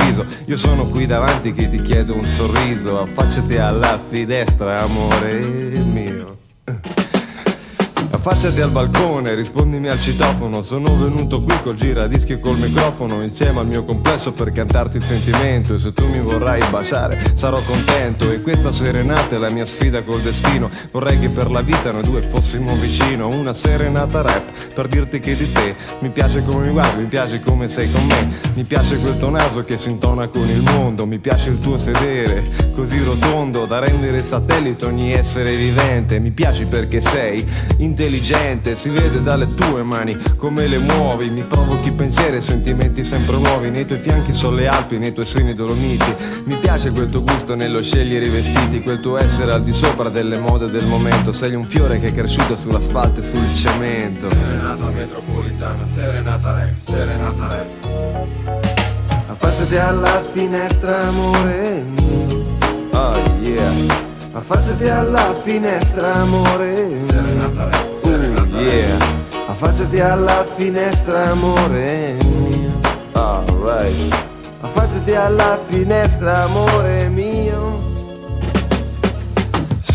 io sono qui davanti che ti chiedo un sorriso, affacciati alla finestra, amore mio. Affacciati al balcone, rispondimi al citofono. Sono venuto qui col giradischi e col microfono Insieme al mio complesso per cantarti il sentimento. E se tu mi vorrai baciare sarò contento. E questa serenata è la mia sfida col destino. Vorrei che per la vita noi due fossimo vicino. Una serenata rap per dirti che di te Mi piace come mi guardi, mi piace come sei con me. Mi piace quel tuo naso che si intona con il mondo. Mi piace il tuo sedere così rotondo Da rendere satellite ogni essere vivente. Mi piaci perché sei intelligente intelligente, si vede dalle tue mani come le muovi, mi provochi pensieri e sentimenti sempre nuovi, nei tuoi fianchi sono le Alpi, nei tuoi seni dolomiti, mi piace quel tuo gusto nello scegliere i vestiti, quel tuo essere al di sopra delle mode del momento, sei un fiore che è cresciuto sull'asfalto e sul cemento. Serenata metropolitana, serenata rap, serenata rap. Affacciati alla finestra, amore mio. Oh yeah. Affacciati alla finestra, amore mio. Serenata rap. Yeah. Affacciati alla finestra, amore mio. Alright. Affacciati alla finestra, amore mio.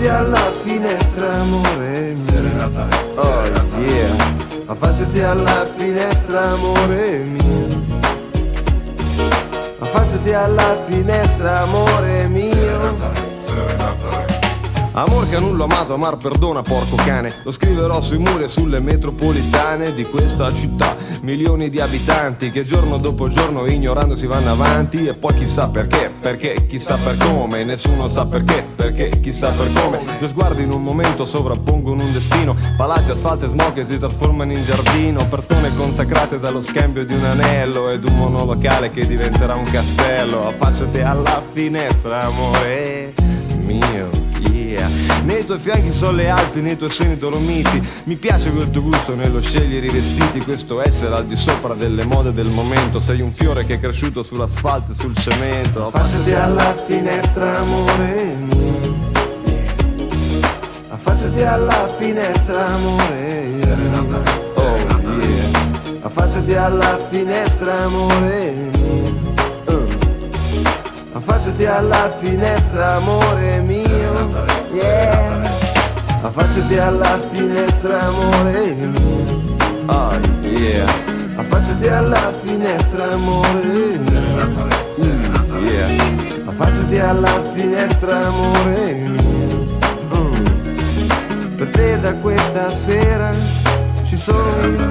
Affacciati alla finestra, amore mio. Serenata Oh yeah, affacciati alla finestra amore mio. Affacciati alla finestra amore mio Amor che nulla amato, amar perdona porco cane. Lo scriverò sui muri e sulle metropolitane di questa città. Milioni di abitanti che giorno dopo giorno ignorando si vanno avanti. E poi chissà perché, perché chissà per come. Nessuno sa perché, perché chissà per come. Due sguardi in un momento sovrappongono un destino. Palazzi, asfalto e smog che si trasformano in giardino. Persone consacrate dallo scambio di un anello Ed un monolocale che diventerà un castello. Affacciati alla finestra amore mio Yeah. Nei tuoi fianchi sono le Alpi, nei tuoi seni dolomiti. Mi piace quel tuo gusto nello scegliere i vestiti. Questo essere al di sopra delle mode del momento. Sei un fiore che è cresciuto sull'asfalto e sul cemento. Affacciati alla finestra amore mio. Affacciati alla finestra amore mio. Oh yeah. Affacciati alla finestra amore mio Affacciati alla finestra amore mio. Yeah. Affacciati alla finestra amore mio. Oh yeah. Affacciati alla finestra amore mio. Yeah. Affacciati alla finestra amore mio. Mm. Per te da questa sera ci sono